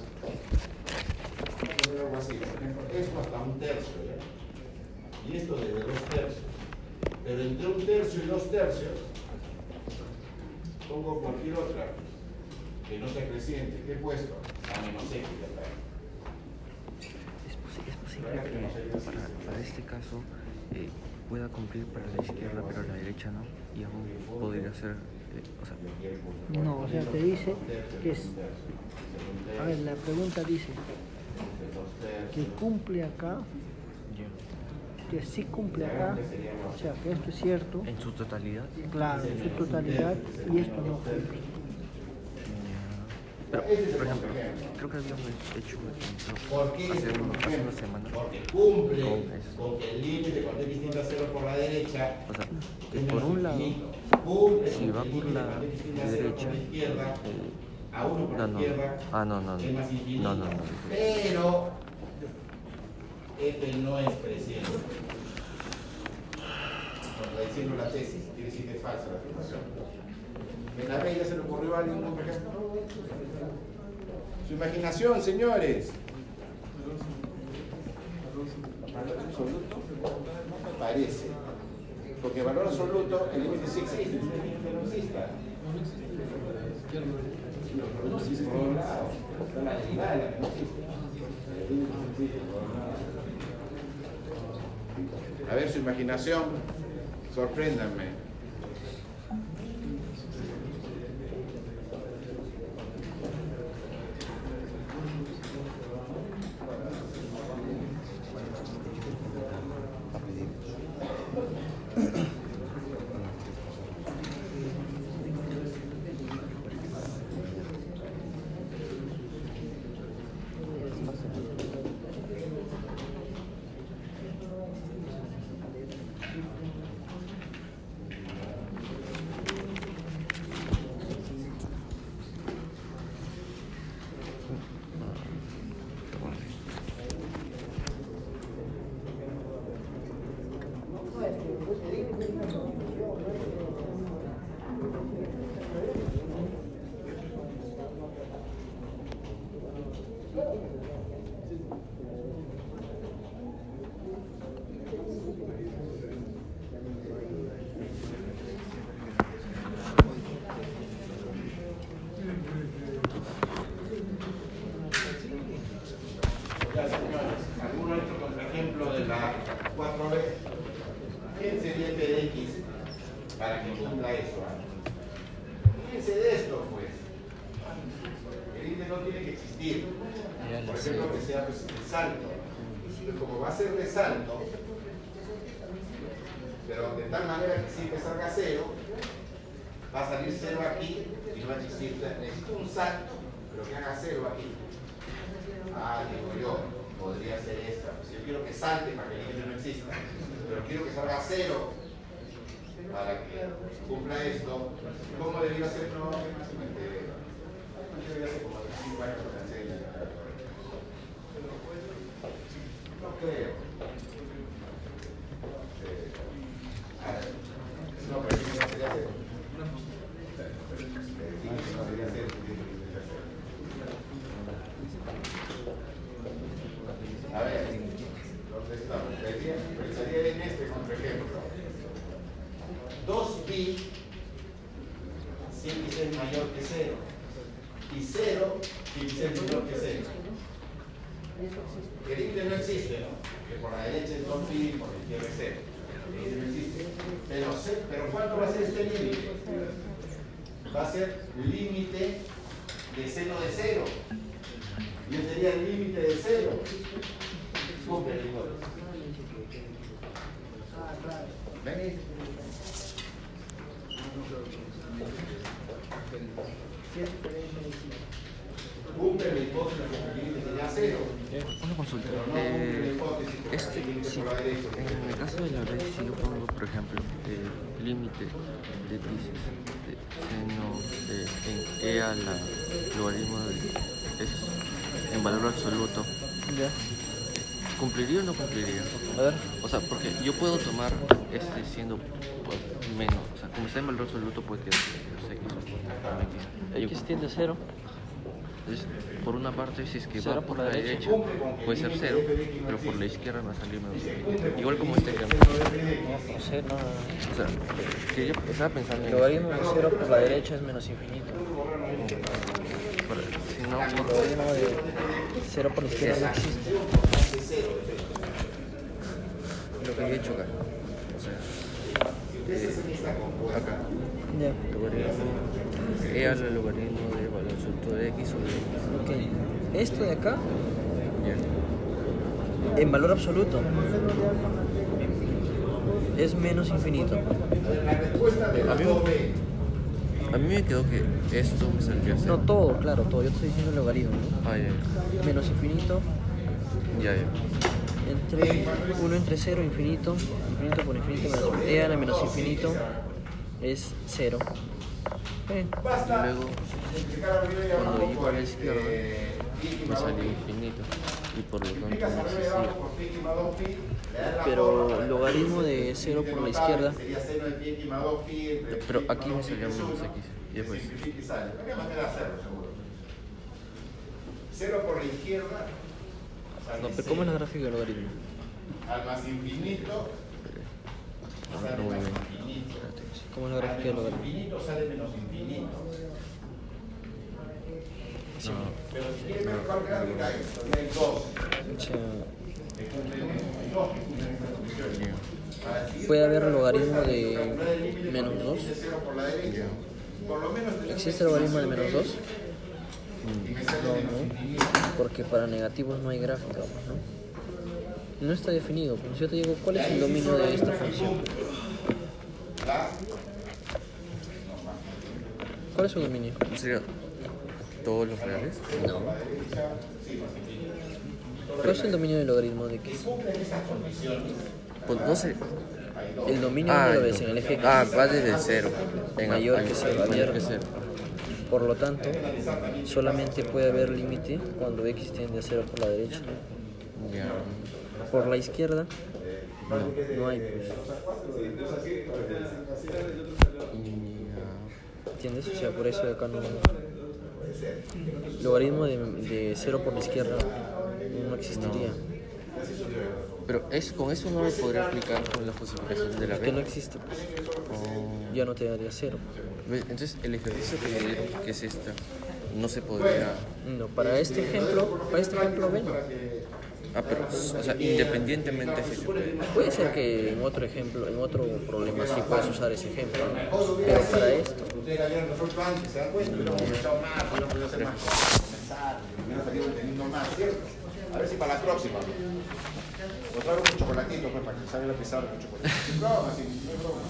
Speaker 1: Algo así, por ejemplo, esto hasta un tercio, ¿ya? Y esto desde dos tercios. Pero entre un tercio y dos tercios, pongo cualquier otra que no sea creciente. ¿Qué he puesto? A menos x, ya está.
Speaker 2: Es, posi- es posible que para, para este caso eh, pueda cumplir para la izquierda pero la derecha no y aún podría ser eh, o sea
Speaker 6: No, o sea, te dice que es. A ver, la pregunta dice que cumple acá, que sí cumple acá, o sea, que esto es cierto,
Speaker 2: en su totalidad
Speaker 6: claro, en su totalidad, y esto no cumple.
Speaker 2: pero por ejemplo creo que habíamos hecho un
Speaker 1: ¿Por qué?
Speaker 2: ejemplo hace, hace
Speaker 1: Ejemplo,
Speaker 2: unas semanas
Speaker 1: Porque cumple
Speaker 2: Con eso.
Speaker 1: con que el límite cuando tiende a 0 por la derecha
Speaker 2: o sea que por un lado si va por la
Speaker 1: cuando x tiende a 0 por
Speaker 2: derecha eh,
Speaker 1: a 1 por
Speaker 2: no no ah no no no no no no
Speaker 1: Pero este no es presente. Contradiciendo la tesis, quiere decir que es falsa la afirmación. ¿En la ya se le ocurrió a alguien por ejemplo? Su imaginación, señores. Parece. Porque valor absoluto, el límite sí existe, límite no. No existe no existe. Existe. A ver su imaginación, sorpréndanme. 0.
Speaker 2: Entonces, por una parte, si es que
Speaker 3: Cero
Speaker 2: va por la derecha,
Speaker 1: con que el
Speaker 2: puede ser cero, pero por la izquierda va a salir menos Igual como este ejemplo.
Speaker 3: No, no sé, no.
Speaker 2: O sea, que yo estaba pensando en
Speaker 3: Logaritmo de 0 por la derecha es menos infinito.
Speaker 2: si no,
Speaker 3: El
Speaker 2: por-
Speaker 3: logaritmo de 0 por la izquierda no existe.
Speaker 2: lo que yo he hecho acá. O sea, eh, acá,
Speaker 3: Ya.
Speaker 2: logaritmo, e a la logaritmo de valor absoluto de x de x.
Speaker 3: Ok. Esto de acá,
Speaker 2: Ya.
Speaker 3: en valor absoluto, es menos infinito.
Speaker 2: A mí, a mí me quedó que esto me saldría a
Speaker 3: No
Speaker 2: cero.
Speaker 3: todo, claro, todo. Yo te estoy diciendo el logaritmo. ¿no?
Speaker 2: Ah, ya,
Speaker 3: Menos infinito,
Speaker 2: ya, ya.
Speaker 3: entre 1 entre 0, infinito, infinito por infinito menos e a la menos infinito es 0. Eh,
Speaker 2: Y luego, cuando iba a la izquierda, me salió infinito. Y por lo tanto no existía.
Speaker 3: pero logaritmo de 0 por la izquierda,
Speaker 2: Pero aquí me salió menos x. Y después,
Speaker 1: Cero por la izquierda.
Speaker 3: no, pero ¿cómo es la gráfica del logaritmo?
Speaker 1: Al más infinito.
Speaker 3: ¿Cómo es la
Speaker 1: Al
Speaker 3: gráfica del
Speaker 1: menos
Speaker 3: logaritmo?
Speaker 2: No,
Speaker 1: Pero
Speaker 3: Puede haber logaritmo de menos
Speaker 1: cuando
Speaker 3: dos.
Speaker 1: dice cero por la derecha. Por lo menos tener
Speaker 3: ¿existe
Speaker 1: una
Speaker 3: logaritmo de menos 2?
Speaker 1: Y me sale
Speaker 3: No. Porque para negativos no hay gráfica, pues, ¿no? No está definido. Pues si yo te digo, ¿cuál es el dominio de esta función? ¿Cuál es su dominio?
Speaker 2: ¿Sería todos los reales?
Speaker 3: No. ¿Cuál es el dominio del logaritmo de x?
Speaker 2: Pues no sé.
Speaker 3: El dominio
Speaker 2: Ah,
Speaker 3: no lo ves
Speaker 2: no.
Speaker 3: en el eje x.
Speaker 2: Ah, va desde cero. En
Speaker 3: Mayor que cero,
Speaker 2: Mayor que cero.
Speaker 3: Por lo tanto, solamente puede haber límite cuando x tiende a 0 por la derecha. Por la izquierda, no, no hay, pues. ¿Entiendes? O sea, por eso acá no. Logaritmo de, de 0 por la izquierda no existiría.
Speaker 2: Pero es, con eso no lo podría aplicar con la justificación de la
Speaker 3: Es que no existe, pues.
Speaker 2: Oh.
Speaker 3: Ya no te daría 0.
Speaker 2: Ve, Entonces, el ejercicio que que es esta, no se podría.
Speaker 3: No, para este ejemplo, para este ejemplo, ven.
Speaker 2: Ah, pero, o sea, independientemente si se puede.
Speaker 3: Puede ser que en otro ejemplo, en otro problema sí puedes usar ese ejemplo, ¿no? pero para esto,
Speaker 1: Ustedes la habían resuelto antes, ¿se dan cuenta? Hubiéramos aprovechado más, hubiéramos podido hacer más cosas, pensar, hubiera salido entendiendo más, ¿cierto? A ver si para la próxima. Os traigo un chocolatito pues, para que salga la pesada con chocolate. Broma, sin no hay broma.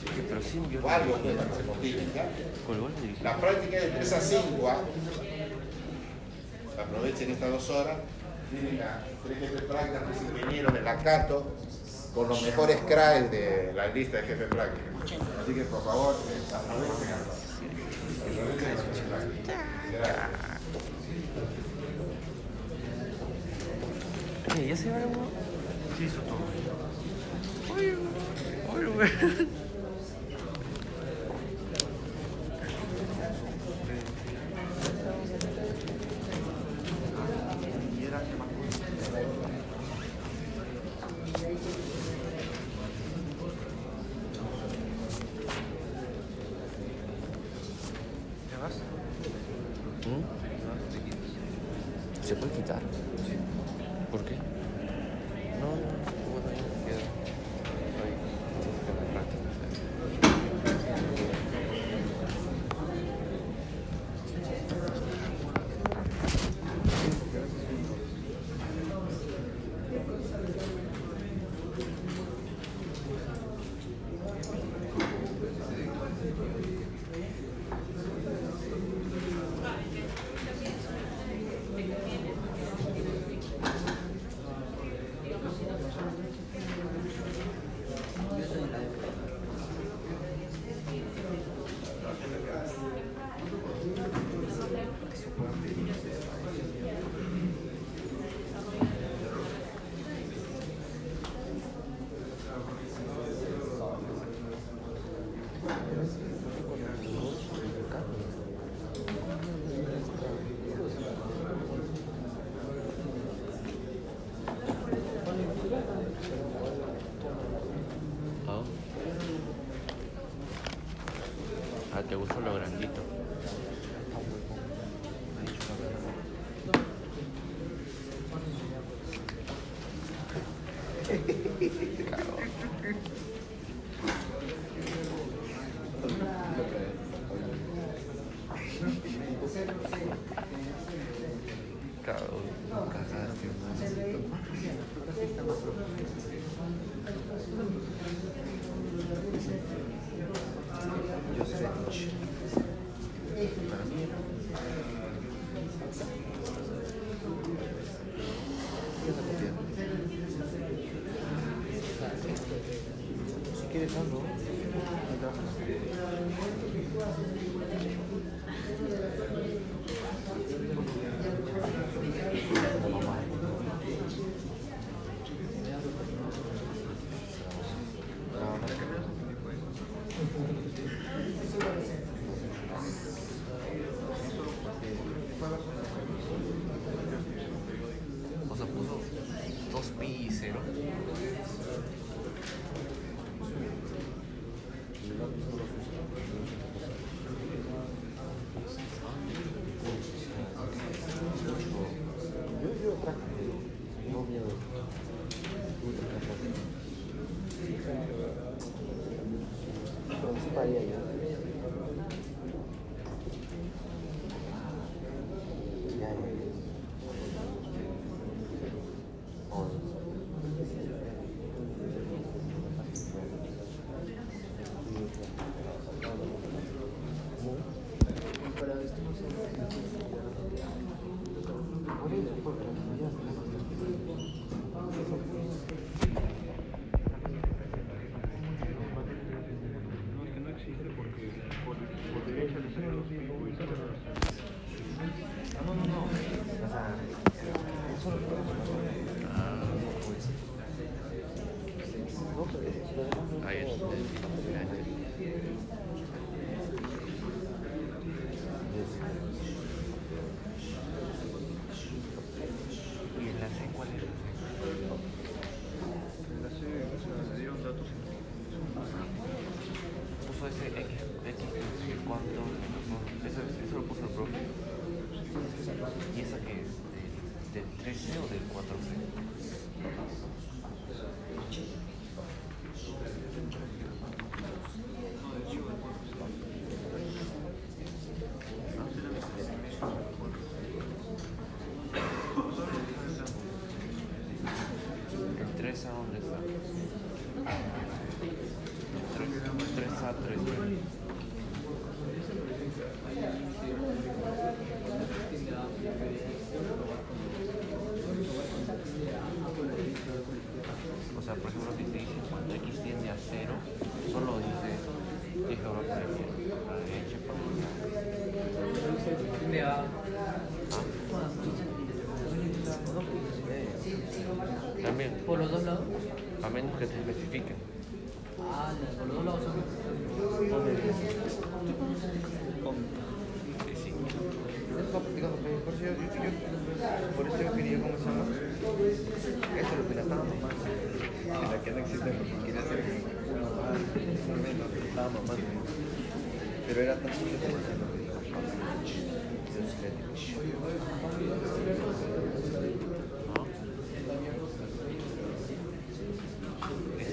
Speaker 7: Sí, pero sin
Speaker 1: O algo pues, para que se motiven, ¿ya? La práctica es de 3 a 5. ¿ah? Aprovechen estas dos horas. Tienen a tres jefes de práctica, tres ingenieros de la Cato, con los mejores craes de la lista de jefes de práctica. Así que por favor, aprovechen
Speaker 7: ¿ya se va uno? Sí, hizo todo. Oye, oye, güey. Es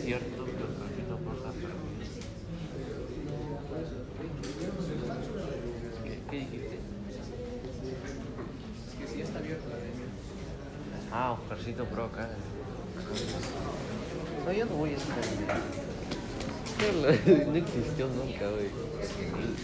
Speaker 2: cierto que el tránsito pasa ¿Qué, ¿Qué dijiste?
Speaker 3: Que sí está abierto la
Speaker 2: Ah, Oscarcito Broca. No, yo no voy a estar. No existió nunca, güey.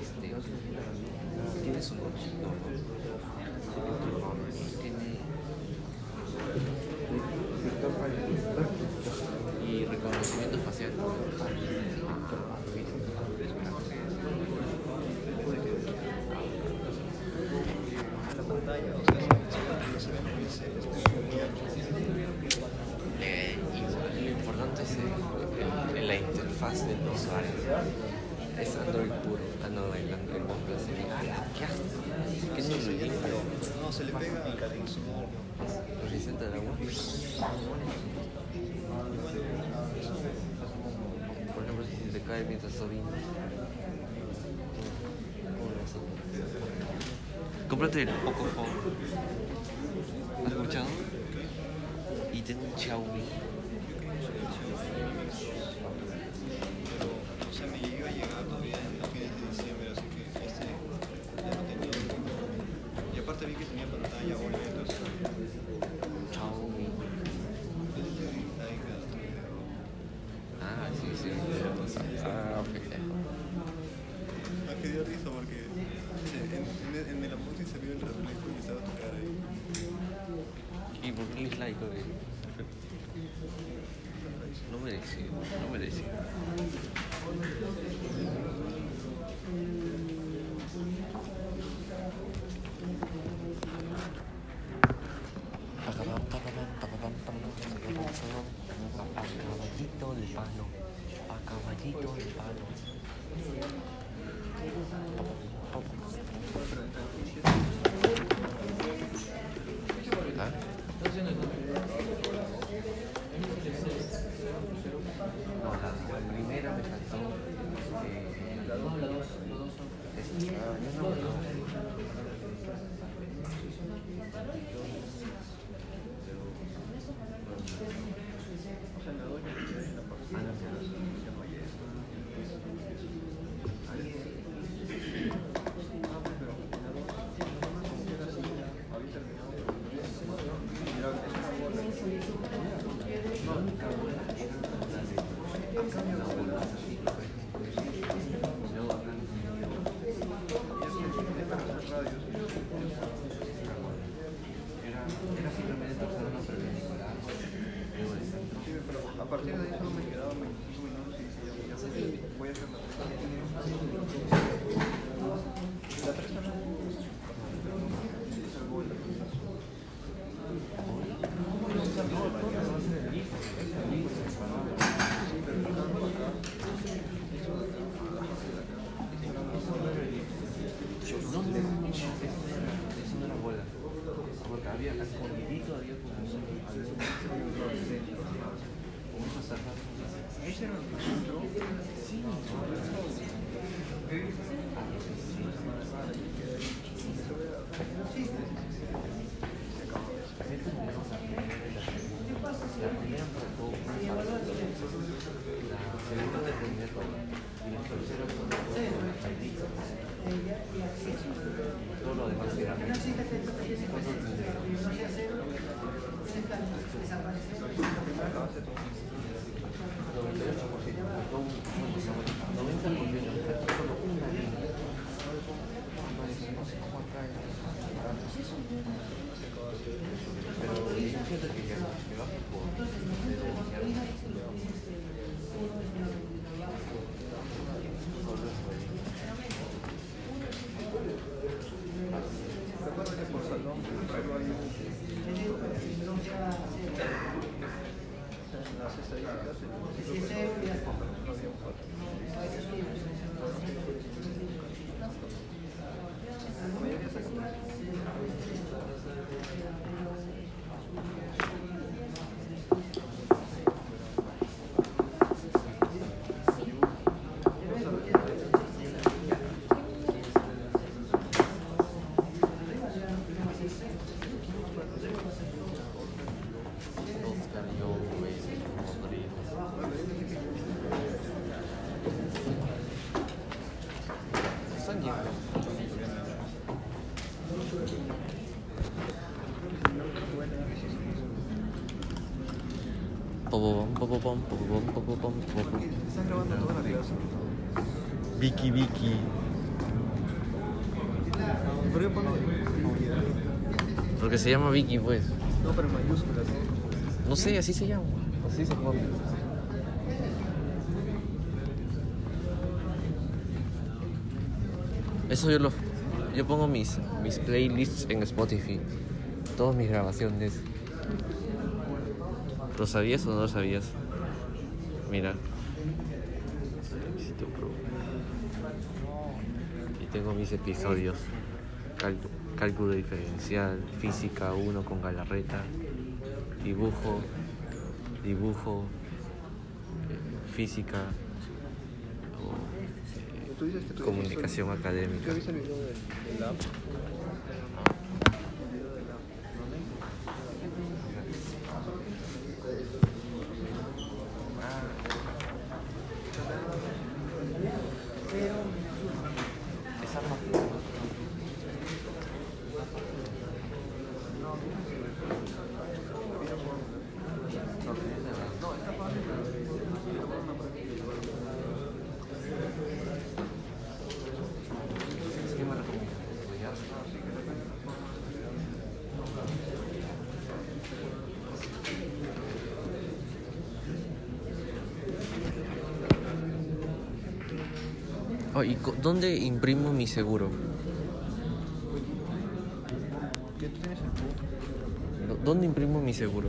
Speaker 2: este, tiene su coche, tiene y reconocimiento facial. Eh, y lo importante es eh, la interfaz del usuario. Es Android puro bailando, bailando el bombo así. ¡Ah, qué asco! ¿Qué no lo limpio?
Speaker 3: No, se le pega al calipso.
Speaker 2: Lo receta de agua. Por ejemplo, si te cae mientras soy. Cómprate el Poco Pocophone. ¿Has escuchado? Y tengo un Xiaomi. Vicky Vicky. Porque se llama Vicky, pues.
Speaker 6: No, pero en mayúsculas.
Speaker 2: No sé, así se llama. Así se pone. Eso yo lo. Yo pongo mis, mis playlists en Spotify. Todas mis grabaciones. ¿Lo sabías o no lo sabías? Mira. tengo mis episodios. cálculo diferencial, física 1 con Galarreta, dibujo, dibujo, eh, física, o, eh, comunicación académica. ¿y dónde imprimo mi seguro? ¿Dónde imprimo mi seguro?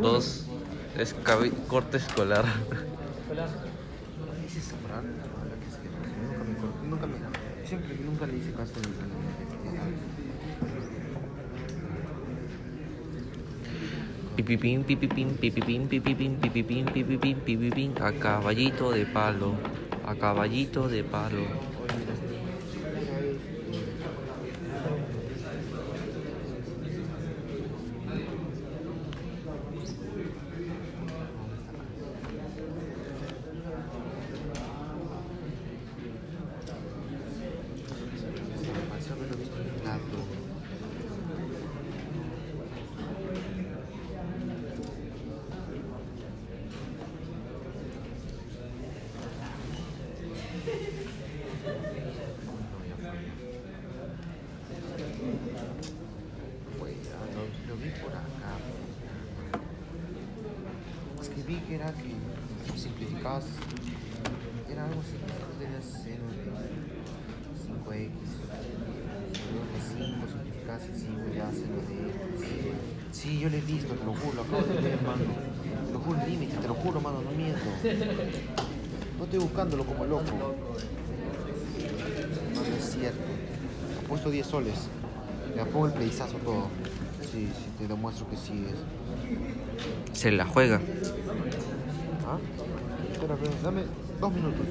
Speaker 2: Dos es corte escolar.
Speaker 7: Ese es Abraham, la verdad que es que nunca me nunca me, siempre, nunca le hice caso a mi
Speaker 2: Pipipín, pipipín, pipipín, pipipín, pipipín, pipipín, pipipín, a caballito de palo, a caballito de palo.
Speaker 7: Me pareció haberlo visto en un lado. Fue, ah, lo, lo vi por acá. Es que vi que era que simplificabas. Era algo así, que debías hacer un 5x. Luego de 5 simplificabas el 5 ya hace lo de. Sí, yo lo he visto, te lo juro, lo acabo de ver, mano. Te lo juro, límite, te lo juro, mano, no miento. No estoy buscándolo como loco. No, no es cierto. Apuesto 10 soles. Le pongo el playzazo todo. Sí, sí, te demuestro que sí es.
Speaker 2: Se la juega.
Speaker 7: ¿Ah? Espera, espera, dame dos minutos.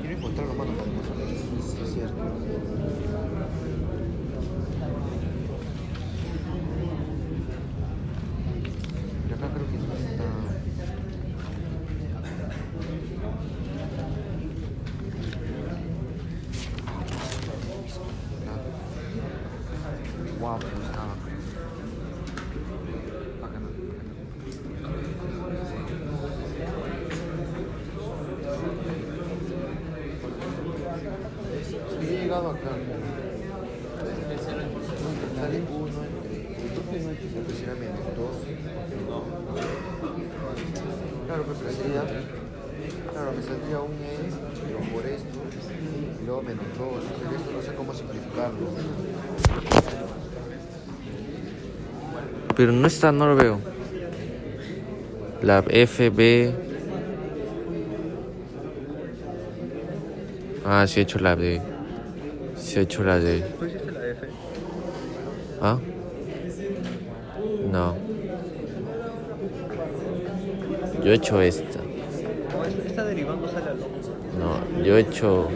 Speaker 7: Quiero encontrarlo, mano, para demostrar que sí, sí es cierto. Pero acá creo que no está... Wow, pero estaba. Bacana, bacana. Sí, he llegado acá. Sale uno entre aproximadamente dos. Claro, pero me saldría, claro, me saldría un E, pero por esto, y luego menos dos. Pero esto no sé cómo simplificarlo.
Speaker 2: Pero no está, no lo veo. La FB. Ah, sí he hecho la D. Sí he hecho la D.
Speaker 3: ¿Tú hiciste la F?
Speaker 2: ¿Ah? No. Yo he hecho esta.
Speaker 3: No,
Speaker 2: yo he hecho.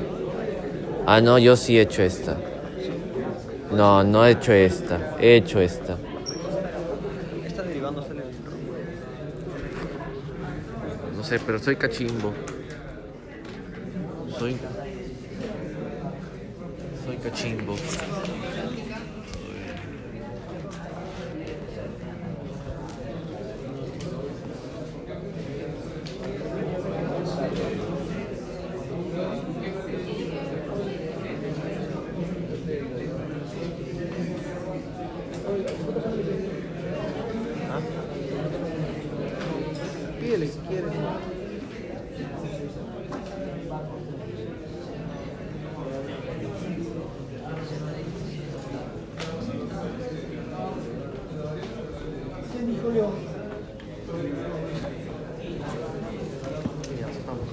Speaker 2: Ah, no, yo sí he hecho esta. No, no he hecho esta. He hecho. Esta
Speaker 3: derivando sale al loco.
Speaker 2: No pero soy cachimbo. Soy. Soy cachimbo.
Speaker 7: Pídele si quieres. Ya estamos.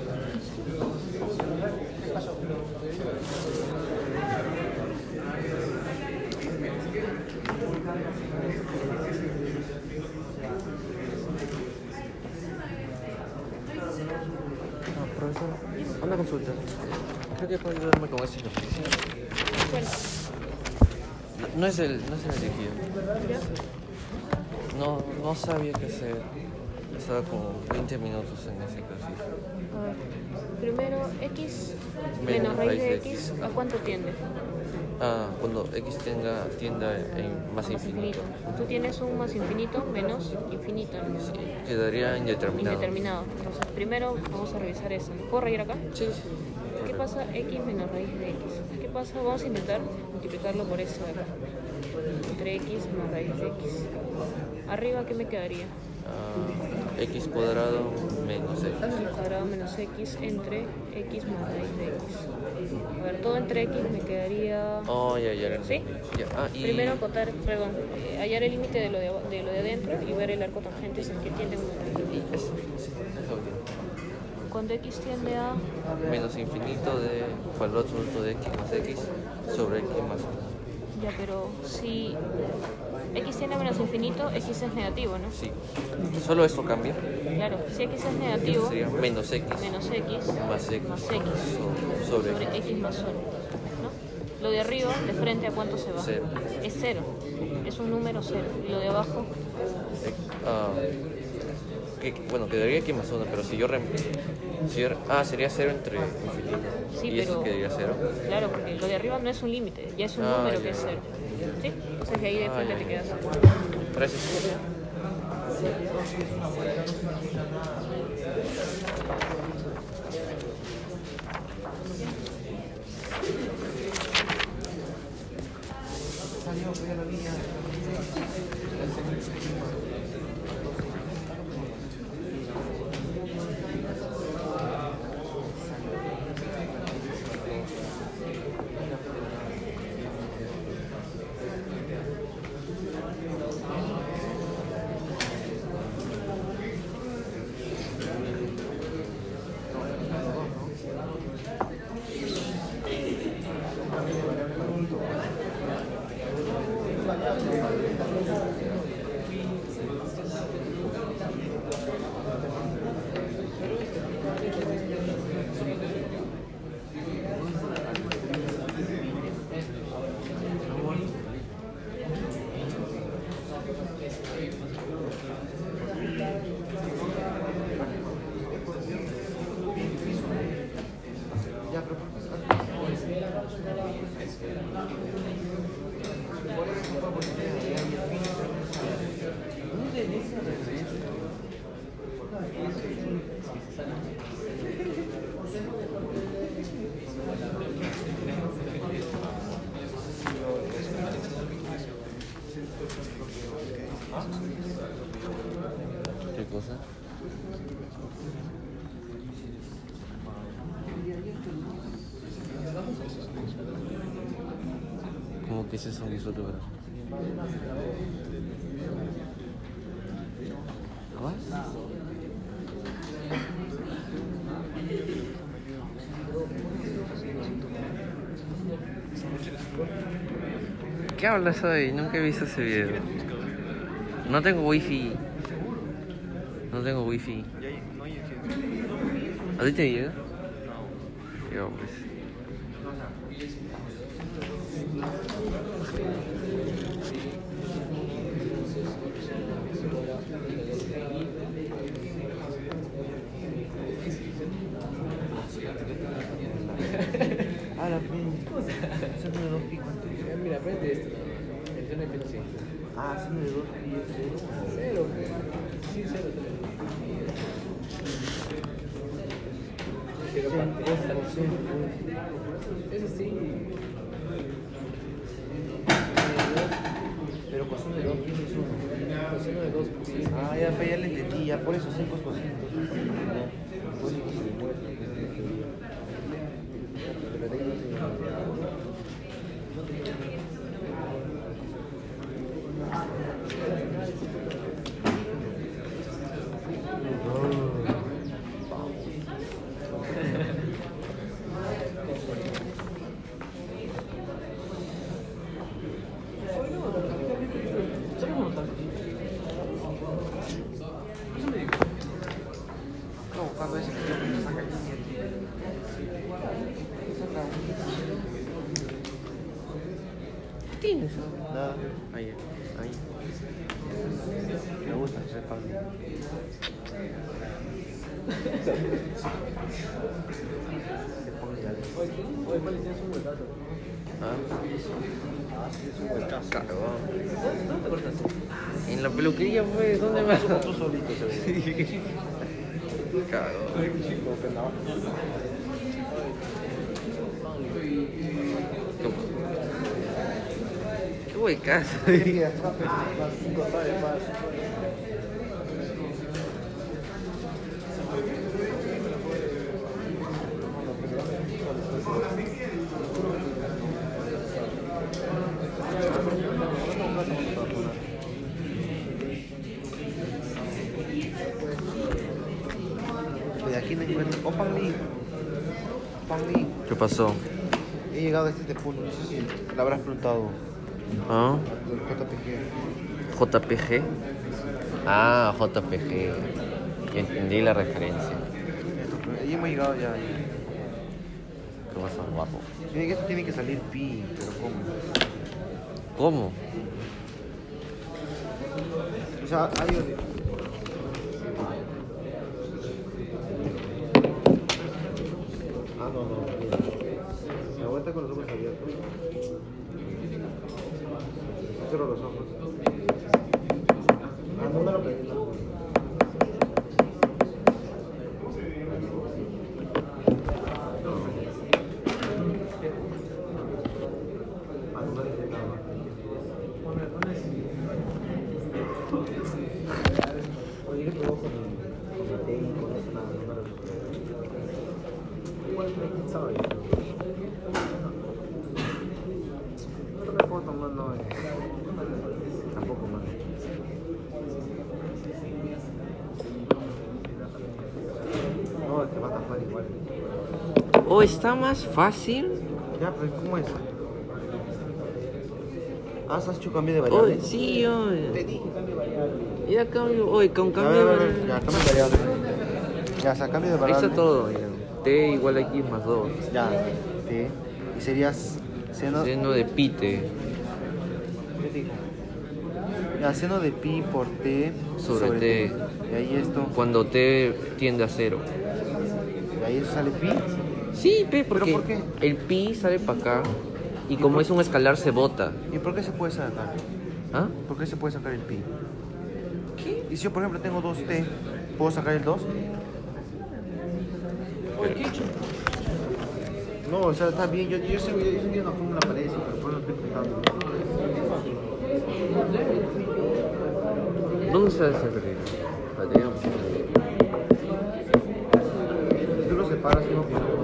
Speaker 2: Ah, profesor, una consulta. Creo que puede ayudarme con ese ejercicio.
Speaker 4: ¿Cuál?
Speaker 2: No, no es el, no es el elegido. No, no sabía qué hacer. Estaba como 20 minutos en ese ejercicio.
Speaker 4: A ver. Primero, x
Speaker 2: Menos
Speaker 4: menos raíz de
Speaker 2: raíz de
Speaker 4: x, ¿a cuánto tiende?
Speaker 2: Ah, cuando x tenga tienda en más infinito.
Speaker 4: Tú tienes un más infinito menos infinito, ¿no?
Speaker 2: Sí, quedaría indeterminado.
Speaker 4: Indeterminado. Entonces, primero vamos a revisar eso. ¿Puedo reír acá?
Speaker 2: Sí.
Speaker 4: ¿Qué pasa x menos raíz de x? ¿Qué pasa? Vamos a intentar multiplicarlo por eso de acá. Entre x más raíz de x. Arriba, ¿qué me quedaría?
Speaker 2: Ah, x cuadrado menos x.
Speaker 4: cuadrado menos x entre x más raíz de x. A ver, todo entre x me quedaría...
Speaker 2: Oh, ya, ya.
Speaker 4: ¿Sí?
Speaker 2: Ya, ah, y
Speaker 4: Primero acotar, perdón, eh, hallar el límite de lo de, lo de adentro y ver el arco tangente sin que tiende
Speaker 2: es- bien.
Speaker 4: Cuando x tiende a...
Speaker 2: menos infinito de valor absoluto de x más x sobre x más
Speaker 4: Ya, pero si x tiende a menos infinito, x es negativo, ¿no?
Speaker 2: Sí. Solo esto cambia.
Speaker 4: Claro, si x es negativo,
Speaker 2: Sería menos x
Speaker 4: menos x
Speaker 2: más x
Speaker 4: más x
Speaker 2: so- sobre
Speaker 4: sobre
Speaker 2: x.
Speaker 4: más 1. ¿no? Lo de arriba, de frente, ¿a cuánto se va?
Speaker 2: Cero.
Speaker 4: Es cero. Es un número cero. Y lo de abajo,
Speaker 2: Eh, ah, que- bueno, quedaría x más 1, pero si yo... si yo- ah, sería 0 entre infinito.
Speaker 4: Sí,
Speaker 2: y eso
Speaker 4: pero-
Speaker 2: quedaría 0.
Speaker 4: claro, porque lo de arriba no es un límite, ya es un
Speaker 2: Ah,
Speaker 4: número
Speaker 2: ya.
Speaker 4: que es cero. ¿Sí? Entonces de ahí de frente te quedas.
Speaker 2: Gracias.
Speaker 7: ¿Qué
Speaker 2: hablas hoy? Nunca he visto ese video. No tengo wifi. No tengo wifi. ¿A ti te llega? Yo, pues.
Speaker 7: De dos pi, ¿cuánto es?
Speaker 8: Mira, aprende esto. El no 100.
Speaker 7: Ah, son de dos pi, es cero.
Speaker 8: Cero, pues. Sí, cero. Cero parte. Eso sí.
Speaker 7: Pero coseno de dos pi es uno.
Speaker 8: Coseno de 2 pi.
Speaker 7: Ah, ya, pues ya le entendí, ya por eso sé pues coseno. Ya, por eso se demuestra que es de teoría. Pero de ahí no se No, cuando ese que yo me saca aquí. Saca
Speaker 2: ¿Qué tienes?
Speaker 7: Nada.
Speaker 2: Ahí, ahí.
Speaker 7: Me gusta ser fan.
Speaker 8: Oye, Pali, tienes un huecazo.
Speaker 2: Cagón. ¿Dónde te cortaste? En la peluquería, pues, ¿dónde más? Tú solito, se Cagón. Qué.
Speaker 7: De aquí me encuentro. Oh, Pangli. Pangli.
Speaker 2: ¿Qué pasó?
Speaker 7: He No sé si la habrás preguntado.
Speaker 2: ¿Ah?
Speaker 7: Del JPG.
Speaker 2: JPG. Ah, JPG. Entendí la referencia.
Speaker 7: Ahí hemos llegado ya.
Speaker 2: ¿Qué pasó, guapo?
Speaker 7: Miren que esto tiene que salir pi, pero ¿cómo?
Speaker 2: ¿Cómo?
Speaker 7: O sea, hay. Ah, no, no. La vuelta con los ojos abiertos. Cierro los ojos. Ah, no me lo pedí. Ah, no me lo intentaba. Oye, ¿qué probó con el, con el té y con eso nada? No me lo Igual me pensaba yo. No tomé foto, man, no. eh. Tampoco, man. No, te va a tapar igual.
Speaker 2: Oh, está más fácil.
Speaker 7: Ya, pero ¿cómo es? Ah, ¿has hecho cambio de
Speaker 2: Oh,
Speaker 7: variable?
Speaker 2: sí, yo.
Speaker 7: Te dije cambio de variable.
Speaker 2: Ya cambio. Oye, con cambio. de
Speaker 7: ver, ya, cambio de variable. Ya, o sea, cambio de
Speaker 2: Ahí
Speaker 7: variable.
Speaker 2: está todo, mira. T igual a X más 2.
Speaker 7: Ya, T. Y serías seno...
Speaker 2: Seno de
Speaker 7: ¿Qué dijo? Ya, seno de pi por T
Speaker 2: sobre T.
Speaker 7: Y ahí esto.
Speaker 2: cuando T tiende a cero.
Speaker 7: Y ahí sale pi.
Speaker 2: Sí, pe, porque
Speaker 7: por qué?
Speaker 2: el pi sale para acá y como es un escalar se bota.
Speaker 7: ¿Y por qué se puede sacar?
Speaker 2: ¿Ah?
Speaker 7: ¿Por qué se puede sacar el pi? ¿Qué? Y si yo, por ejemplo, tengo 2T, ¿puedo sacar el 2? No, o sea, está bien. Yo, yo sé yo que una fórmula para eso, pero por eso estoy preguntando.
Speaker 2: ¿Dónde está ese
Speaker 7: tú lo separas uno por uno.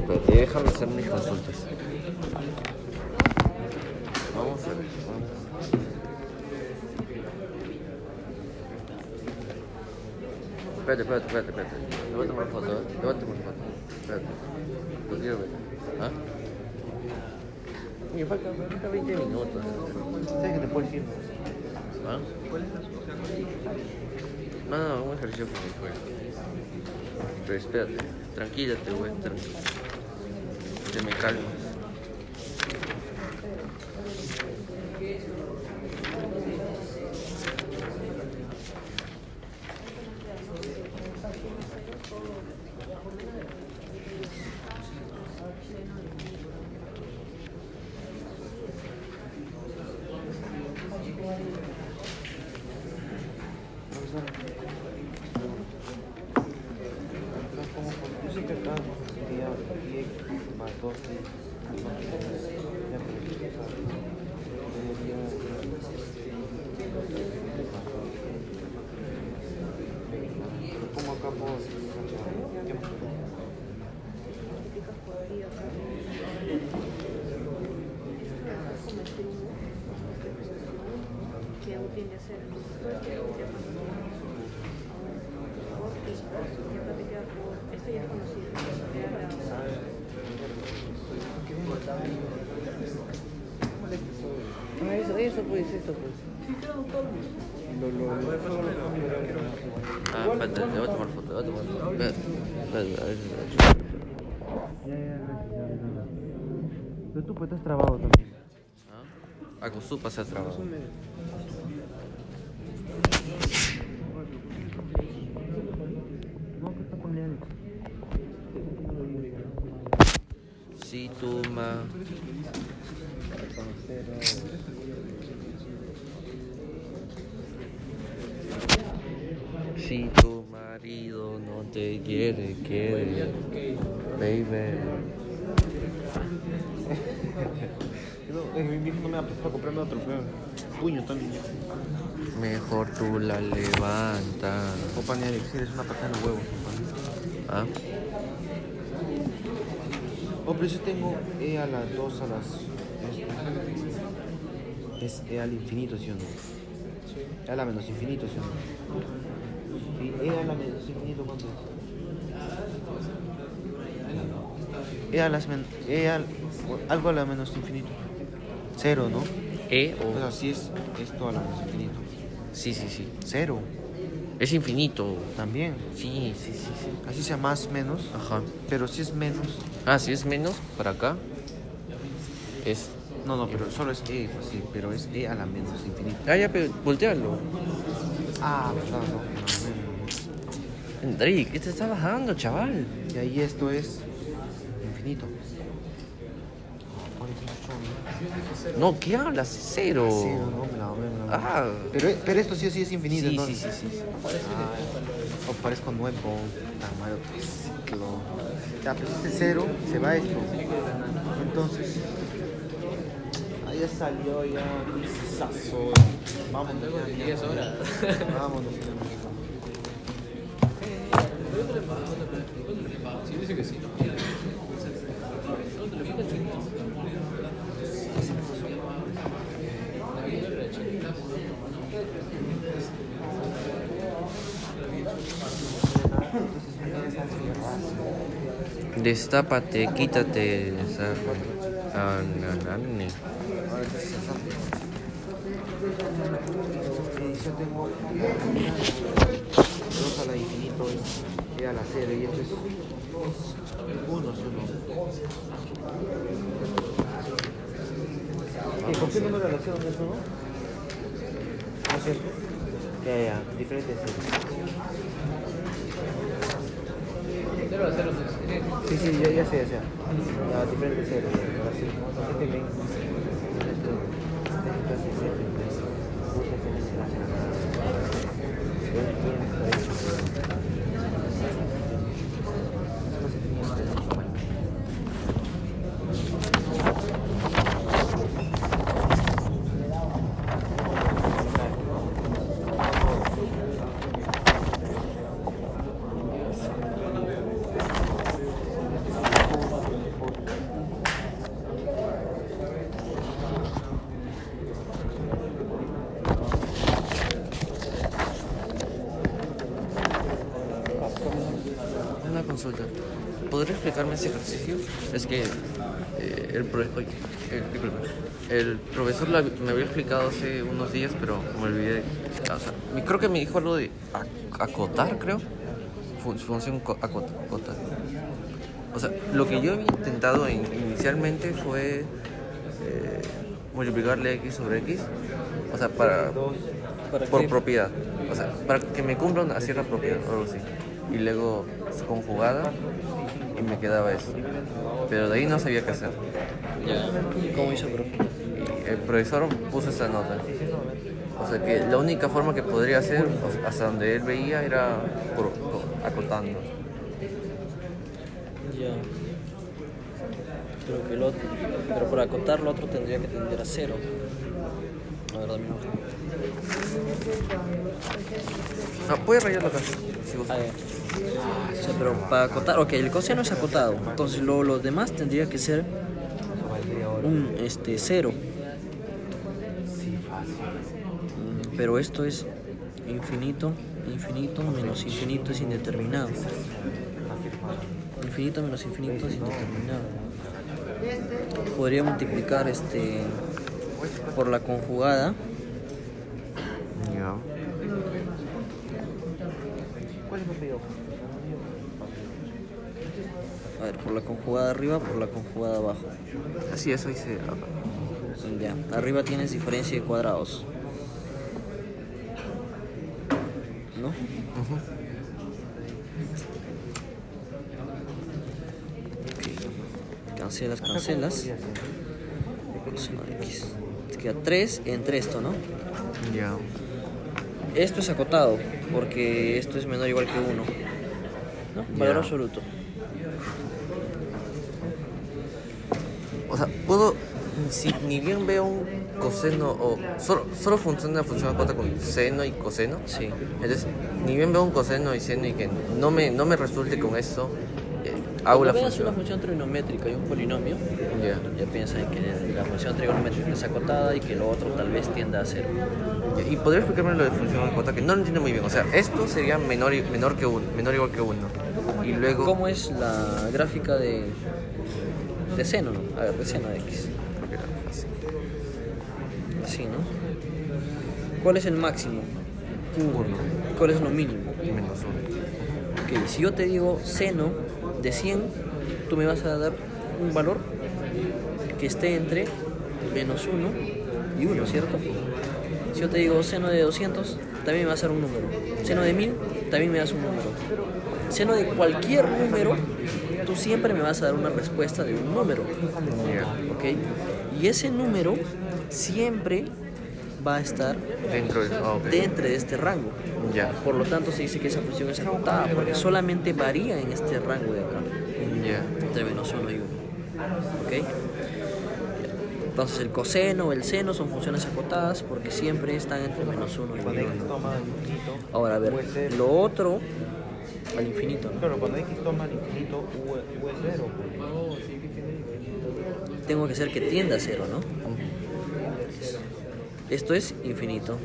Speaker 2: Espérate, déjame hacer mis consultas. Vamos a ver. Espérate, espérate, espérate, espérate. Te voy a tomar foto, ¿eh? Te voy a tomar foto. Espérate. Lo quiero ver. ¿Ah? Me falta, me falta 20 minutos.
Speaker 7: ¿Sabes que te puedes ir?
Speaker 2: ¿Ah? No, no, un ejercicio con el juego. Pero espérate, tranquilate, güey, tranquilo. Te me calmas.
Speaker 7: Yo sé que acá sería 10 más 12 Ya, pero sí, o sea, sería- Lo pongo acá, puedo sacar- ya.
Speaker 4: que aún tiende a ser. Esto ya es conocido. Era la-
Speaker 2: Ah, eso, eso pues, eso pues. Espérate, te voy a tomar foto, te voy a tomar foto. A ver.
Speaker 7: Ya, ya, gracias. Pero tú pues estás trabado también.
Speaker 2: ¿Ah?
Speaker 6: No, que está con León.
Speaker 2: Marido no te quiere, quiere, baby.
Speaker 7: No, mi hijo no me da para comprarme otro feo. Puño también.
Speaker 2: Mejor tú la levantas.
Speaker 7: Opa, ni Alex, eres una patada en los huevos.
Speaker 2: ¿Ah?
Speaker 7: Oh, pero yo tengo E a las 2 a las. este, Es E al infinito, ¿sí o no? E a la menos infinito, ¿sí o no? E a la menos infinito, ¿cuánto es? E a las men E al. Algo a la menos infinito. Cero, ¿no?
Speaker 2: ¿E
Speaker 7: O sea,
Speaker 2: o...?
Speaker 7: sí es esto a la menos infinito.
Speaker 2: Sí, sí, sí.
Speaker 7: Cero,
Speaker 2: Es infinito.
Speaker 7: también.
Speaker 2: Sí, sí, sí, sí.
Speaker 7: Así sea más, menos.
Speaker 2: Ajá.
Speaker 7: Pero si es menos.
Speaker 2: Ah, si es menos, para acá. Es...
Speaker 7: No, no, pero solo es E, pues sí, pero es E a la menos infinito.
Speaker 2: Ah, ya, pero voltealo.
Speaker 7: Ah, verdad, no, no,
Speaker 2: Enrique, ¿qué te está bajando, chaval?
Speaker 7: no. Y ahí esto es infinito.
Speaker 2: No, ¿qué hablas? Cero.
Speaker 7: Cero, no, me la me la.
Speaker 2: Ah.
Speaker 7: Pero, pero esto sí o sí es infinito,
Speaker 2: Sí, sí,
Speaker 7: entonces.
Speaker 2: sí, sí. sí.
Speaker 7: Ah, o parezco nuevo. Tamaño triciclo. Ya, pues este cero se va esto. Entonces. Ahí ya salió ya. Sazo. Vámonos. ya, ya. Vámonos.
Speaker 2: Destápate, quítate
Speaker 7: yo tengo la infinito es E a la cero y esto es uno solo. ¿Y con qué número de relación es uno? No sé. Ya, ya, diferentes.
Speaker 8: Cero a cero, sí.
Speaker 7: Sí, ya, ya sé, ya sé. Ya, diferentes ceros. ya, Ahora sí. Este me- este, entonces, este, pues, puta, este me será sagrado. Él tiene por eso. Después se tenía este derecho, bueno.
Speaker 2: Una consulta. Es que eh, el, pro- oye, eh, el profesor la- me había explicado hace unos días, pero me olvidé. O sea, creo que me dijo algo de ac- acotar, creo. Fun- función co- acot- acotar. O sea, lo que yo había intentado in- inicialmente fue eh, multiplicarle x sobre x. O sea, para,
Speaker 3: ¿Para
Speaker 2: por propiedad. O sea, para que me cumpla una cierta propiedad o algo así. Y luego conjugada y me quedaba eso. Pero de ahí no sabía qué hacer.
Speaker 3: Ya. ¿Cómo hizo, profe?
Speaker 2: El profesor puso esta nota. O sea que la única forma que podría hacer, hasta donde él veía, era por, por- acotando.
Speaker 3: Ya. Creo que el otro. Pero para acotar lo otro tendría que tender a cero. A ver, dame un momento.
Speaker 2: No, puede rayarlo acá. si gusta.
Speaker 3: Ya. O sea, pero para acotar, ok, el coseno es acotado. Entonces lo, los demás tendría que ser un este cero. Mm, Pero esto es infinito, infinito menos infinito es indeterminado. Infinito menos infinito es indeterminado. Podría multiplicar este por la conjugada.
Speaker 7: ¿Cuál es?
Speaker 3: A ver, por la conjugada arriba, por la conjugada abajo.
Speaker 2: Así, eso hice acá.
Speaker 3: Ya, arriba tienes diferencia de cuadrados. ¿No? Ok. Cancelas, cancelas. X. Te queda 3 entre esto, ¿no?
Speaker 2: Ya.
Speaker 3: Esto es acotado, porque esto es menor o igual que 1. ¿No? Valor absoluto.
Speaker 2: O sea, puedo. Si ni bien veo un coseno o. Solo, solo funciona la función acota con seno y coseno.
Speaker 3: Sí.
Speaker 2: Entonces, ni bien veo un coseno y seno y que no me, no me resulte con eso, eh, hago
Speaker 3: Cuando
Speaker 2: la
Speaker 3: veas
Speaker 2: función.
Speaker 3: una función trigonométrica y un polinomio,
Speaker 2: Ya.
Speaker 3: ya piensa en que la función trigonométrica es acotada y que lo otro tal vez tienda a cero.
Speaker 2: Y podría explicarme lo de función acota, que no lo entiendo muy bien. O sea, esto sería menor, y- menor que uno, menor igual que uno. Y luego.
Speaker 3: ¿Cómo es la gráfica de, de seno? no? A ver, de seno de x.
Speaker 2: Así.
Speaker 3: ¿no? ¿Cuál es el máximo?
Speaker 2: Uno.
Speaker 3: ¿Cuál es lo mínimo?
Speaker 2: Menos uno.
Speaker 3: Ok, si yo te digo seno de 100, tú me vas a dar un valor que esté entre menos 1 y 1, ¿cierto? Si yo te digo seno de 200, también me va a ser un número. Seno de 1000, también me das un número. Seno de cualquier número, tú siempre me vas a dar una respuesta de un número. ¿Ok? Y ese número siempre va a estar
Speaker 2: Dentro de. Ah, ok.
Speaker 3: dentro de este rango. Por lo tanto, se dice que esa función es acotada porque solamente varía en este rango de acá, entre menos 1 y 1. ¿Ok? Entonces, el coseno o el seno son funciones acotadas porque siempre están entre menos 1 y 1.
Speaker 7: Cuando x toma al infinito,
Speaker 3: Ahora, a ver, lo otro al infinito, ¿no?
Speaker 7: Claro, cuando x toma al infinito, u, u es cero.
Speaker 3: Tengo que hacer que tienda a 0, ¿no? Esto es infinito.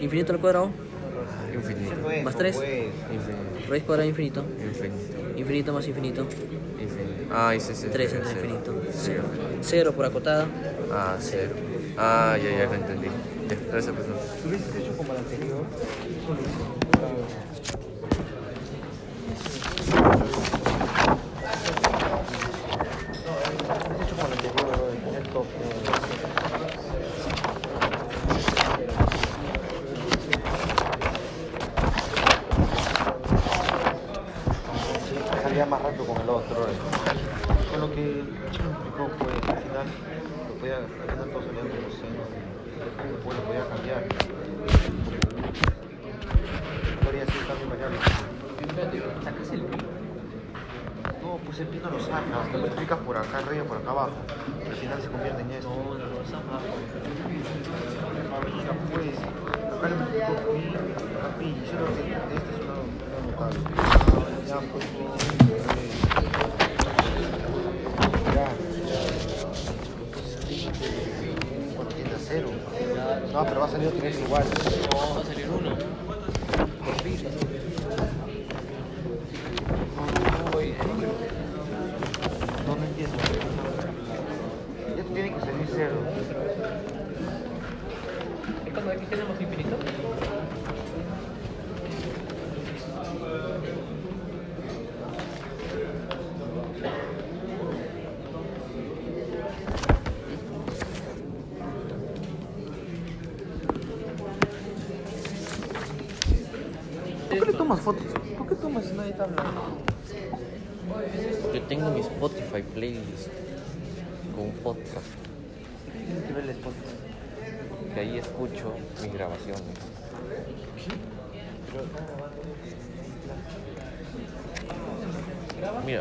Speaker 3: Infinito al cuadrado,
Speaker 2: Infinito.
Speaker 7: Eso,
Speaker 3: Más tres.
Speaker 7: pues.
Speaker 2: Infinito.
Speaker 3: raíz cuadrada de infinito.
Speaker 2: Infinito.
Speaker 3: Infinito más infinito,
Speaker 2: Infinito. Ah, ese es
Speaker 3: 3
Speaker 2: cero.
Speaker 3: entre infinito.
Speaker 2: Cero.
Speaker 3: 0 por acotada,
Speaker 2: Ah, cero. Ah, ya, ya lo entendí. Ya, gracias, profesor.
Speaker 7: Si hubieses hecho como el anterior,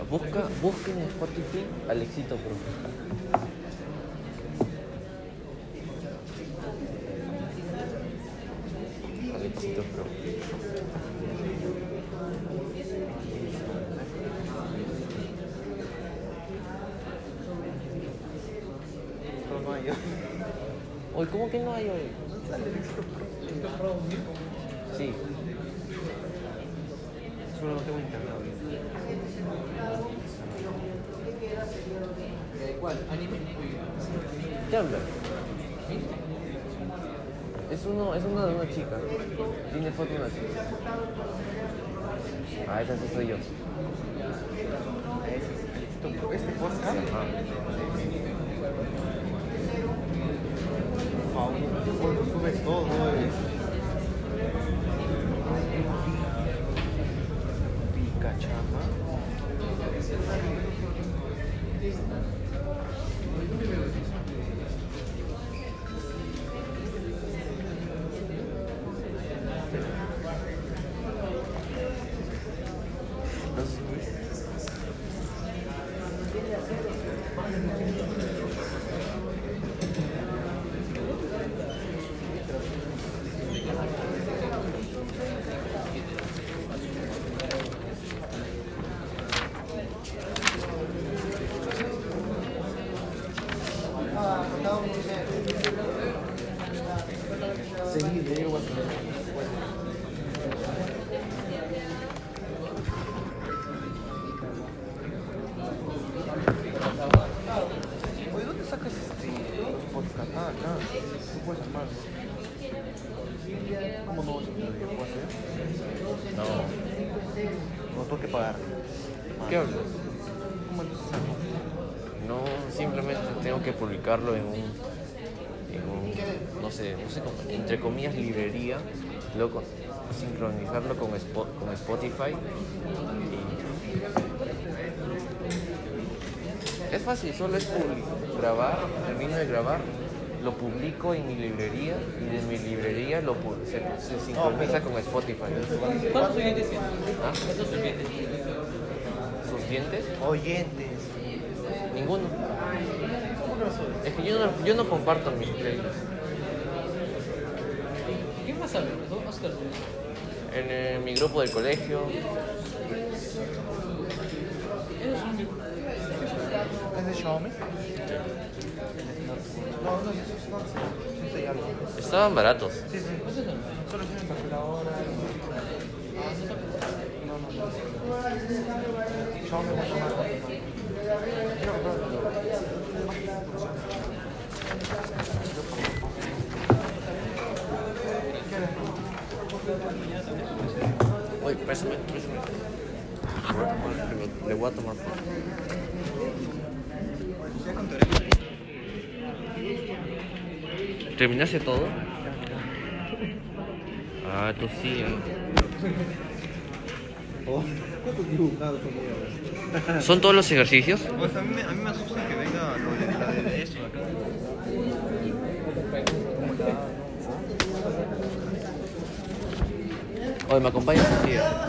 Speaker 2: busca, busca en Spotify Alexito Pro. Alexito Pro.
Speaker 7: No, no hay.
Speaker 2: Oye, ¿cómo que no hay hoy? Sí.
Speaker 7: Solo no tengo internet ahorita.
Speaker 8: ¿Cuál? ¿Anime?
Speaker 2: ¿Qué habla? Es uno, es uno de una chica. Tiene foto de una chica. Ah, esa sí soy yo.
Speaker 7: Este podcast. Cuando sube todo es. Picachama.
Speaker 2: Entre comillas, librería, luego con- sincronizarlo con, Spo- con Spotify. y- Es fácil, solo es publi- grabar, termino de grabar, lo publico en mi librería y de mi librería lo pu- se, se sincroniza con Spotify.
Speaker 8: ¿Cuántos oyentes tienes?
Speaker 2: ¿Ah?
Speaker 8: ¿Cuántos oyentes?
Speaker 2: ¿Sus dientes?
Speaker 7: Oyentes.
Speaker 2: Ninguno. Es que yo no, yo no comparto mis playlists. En eh, mi grupo del colegio,
Speaker 8: Eres un
Speaker 7: ¿Es de Xiaomi?
Speaker 2: Estaban baratos.
Speaker 7: Sí, sí. Solo tiene calculadora. No, no, no.
Speaker 2: Oye, a tomar- le- voy a tomar foto. ¿Terminaste todo? Ah, tú sí. eh.
Speaker 7: ¿Cuántos dibujados son
Speaker 2: todos los ejercicios?
Speaker 7: Pues a mí, me- a mí me asusta que venga lo de, la de eso acá.
Speaker 2: Oye, ¿me acompañas? Sí.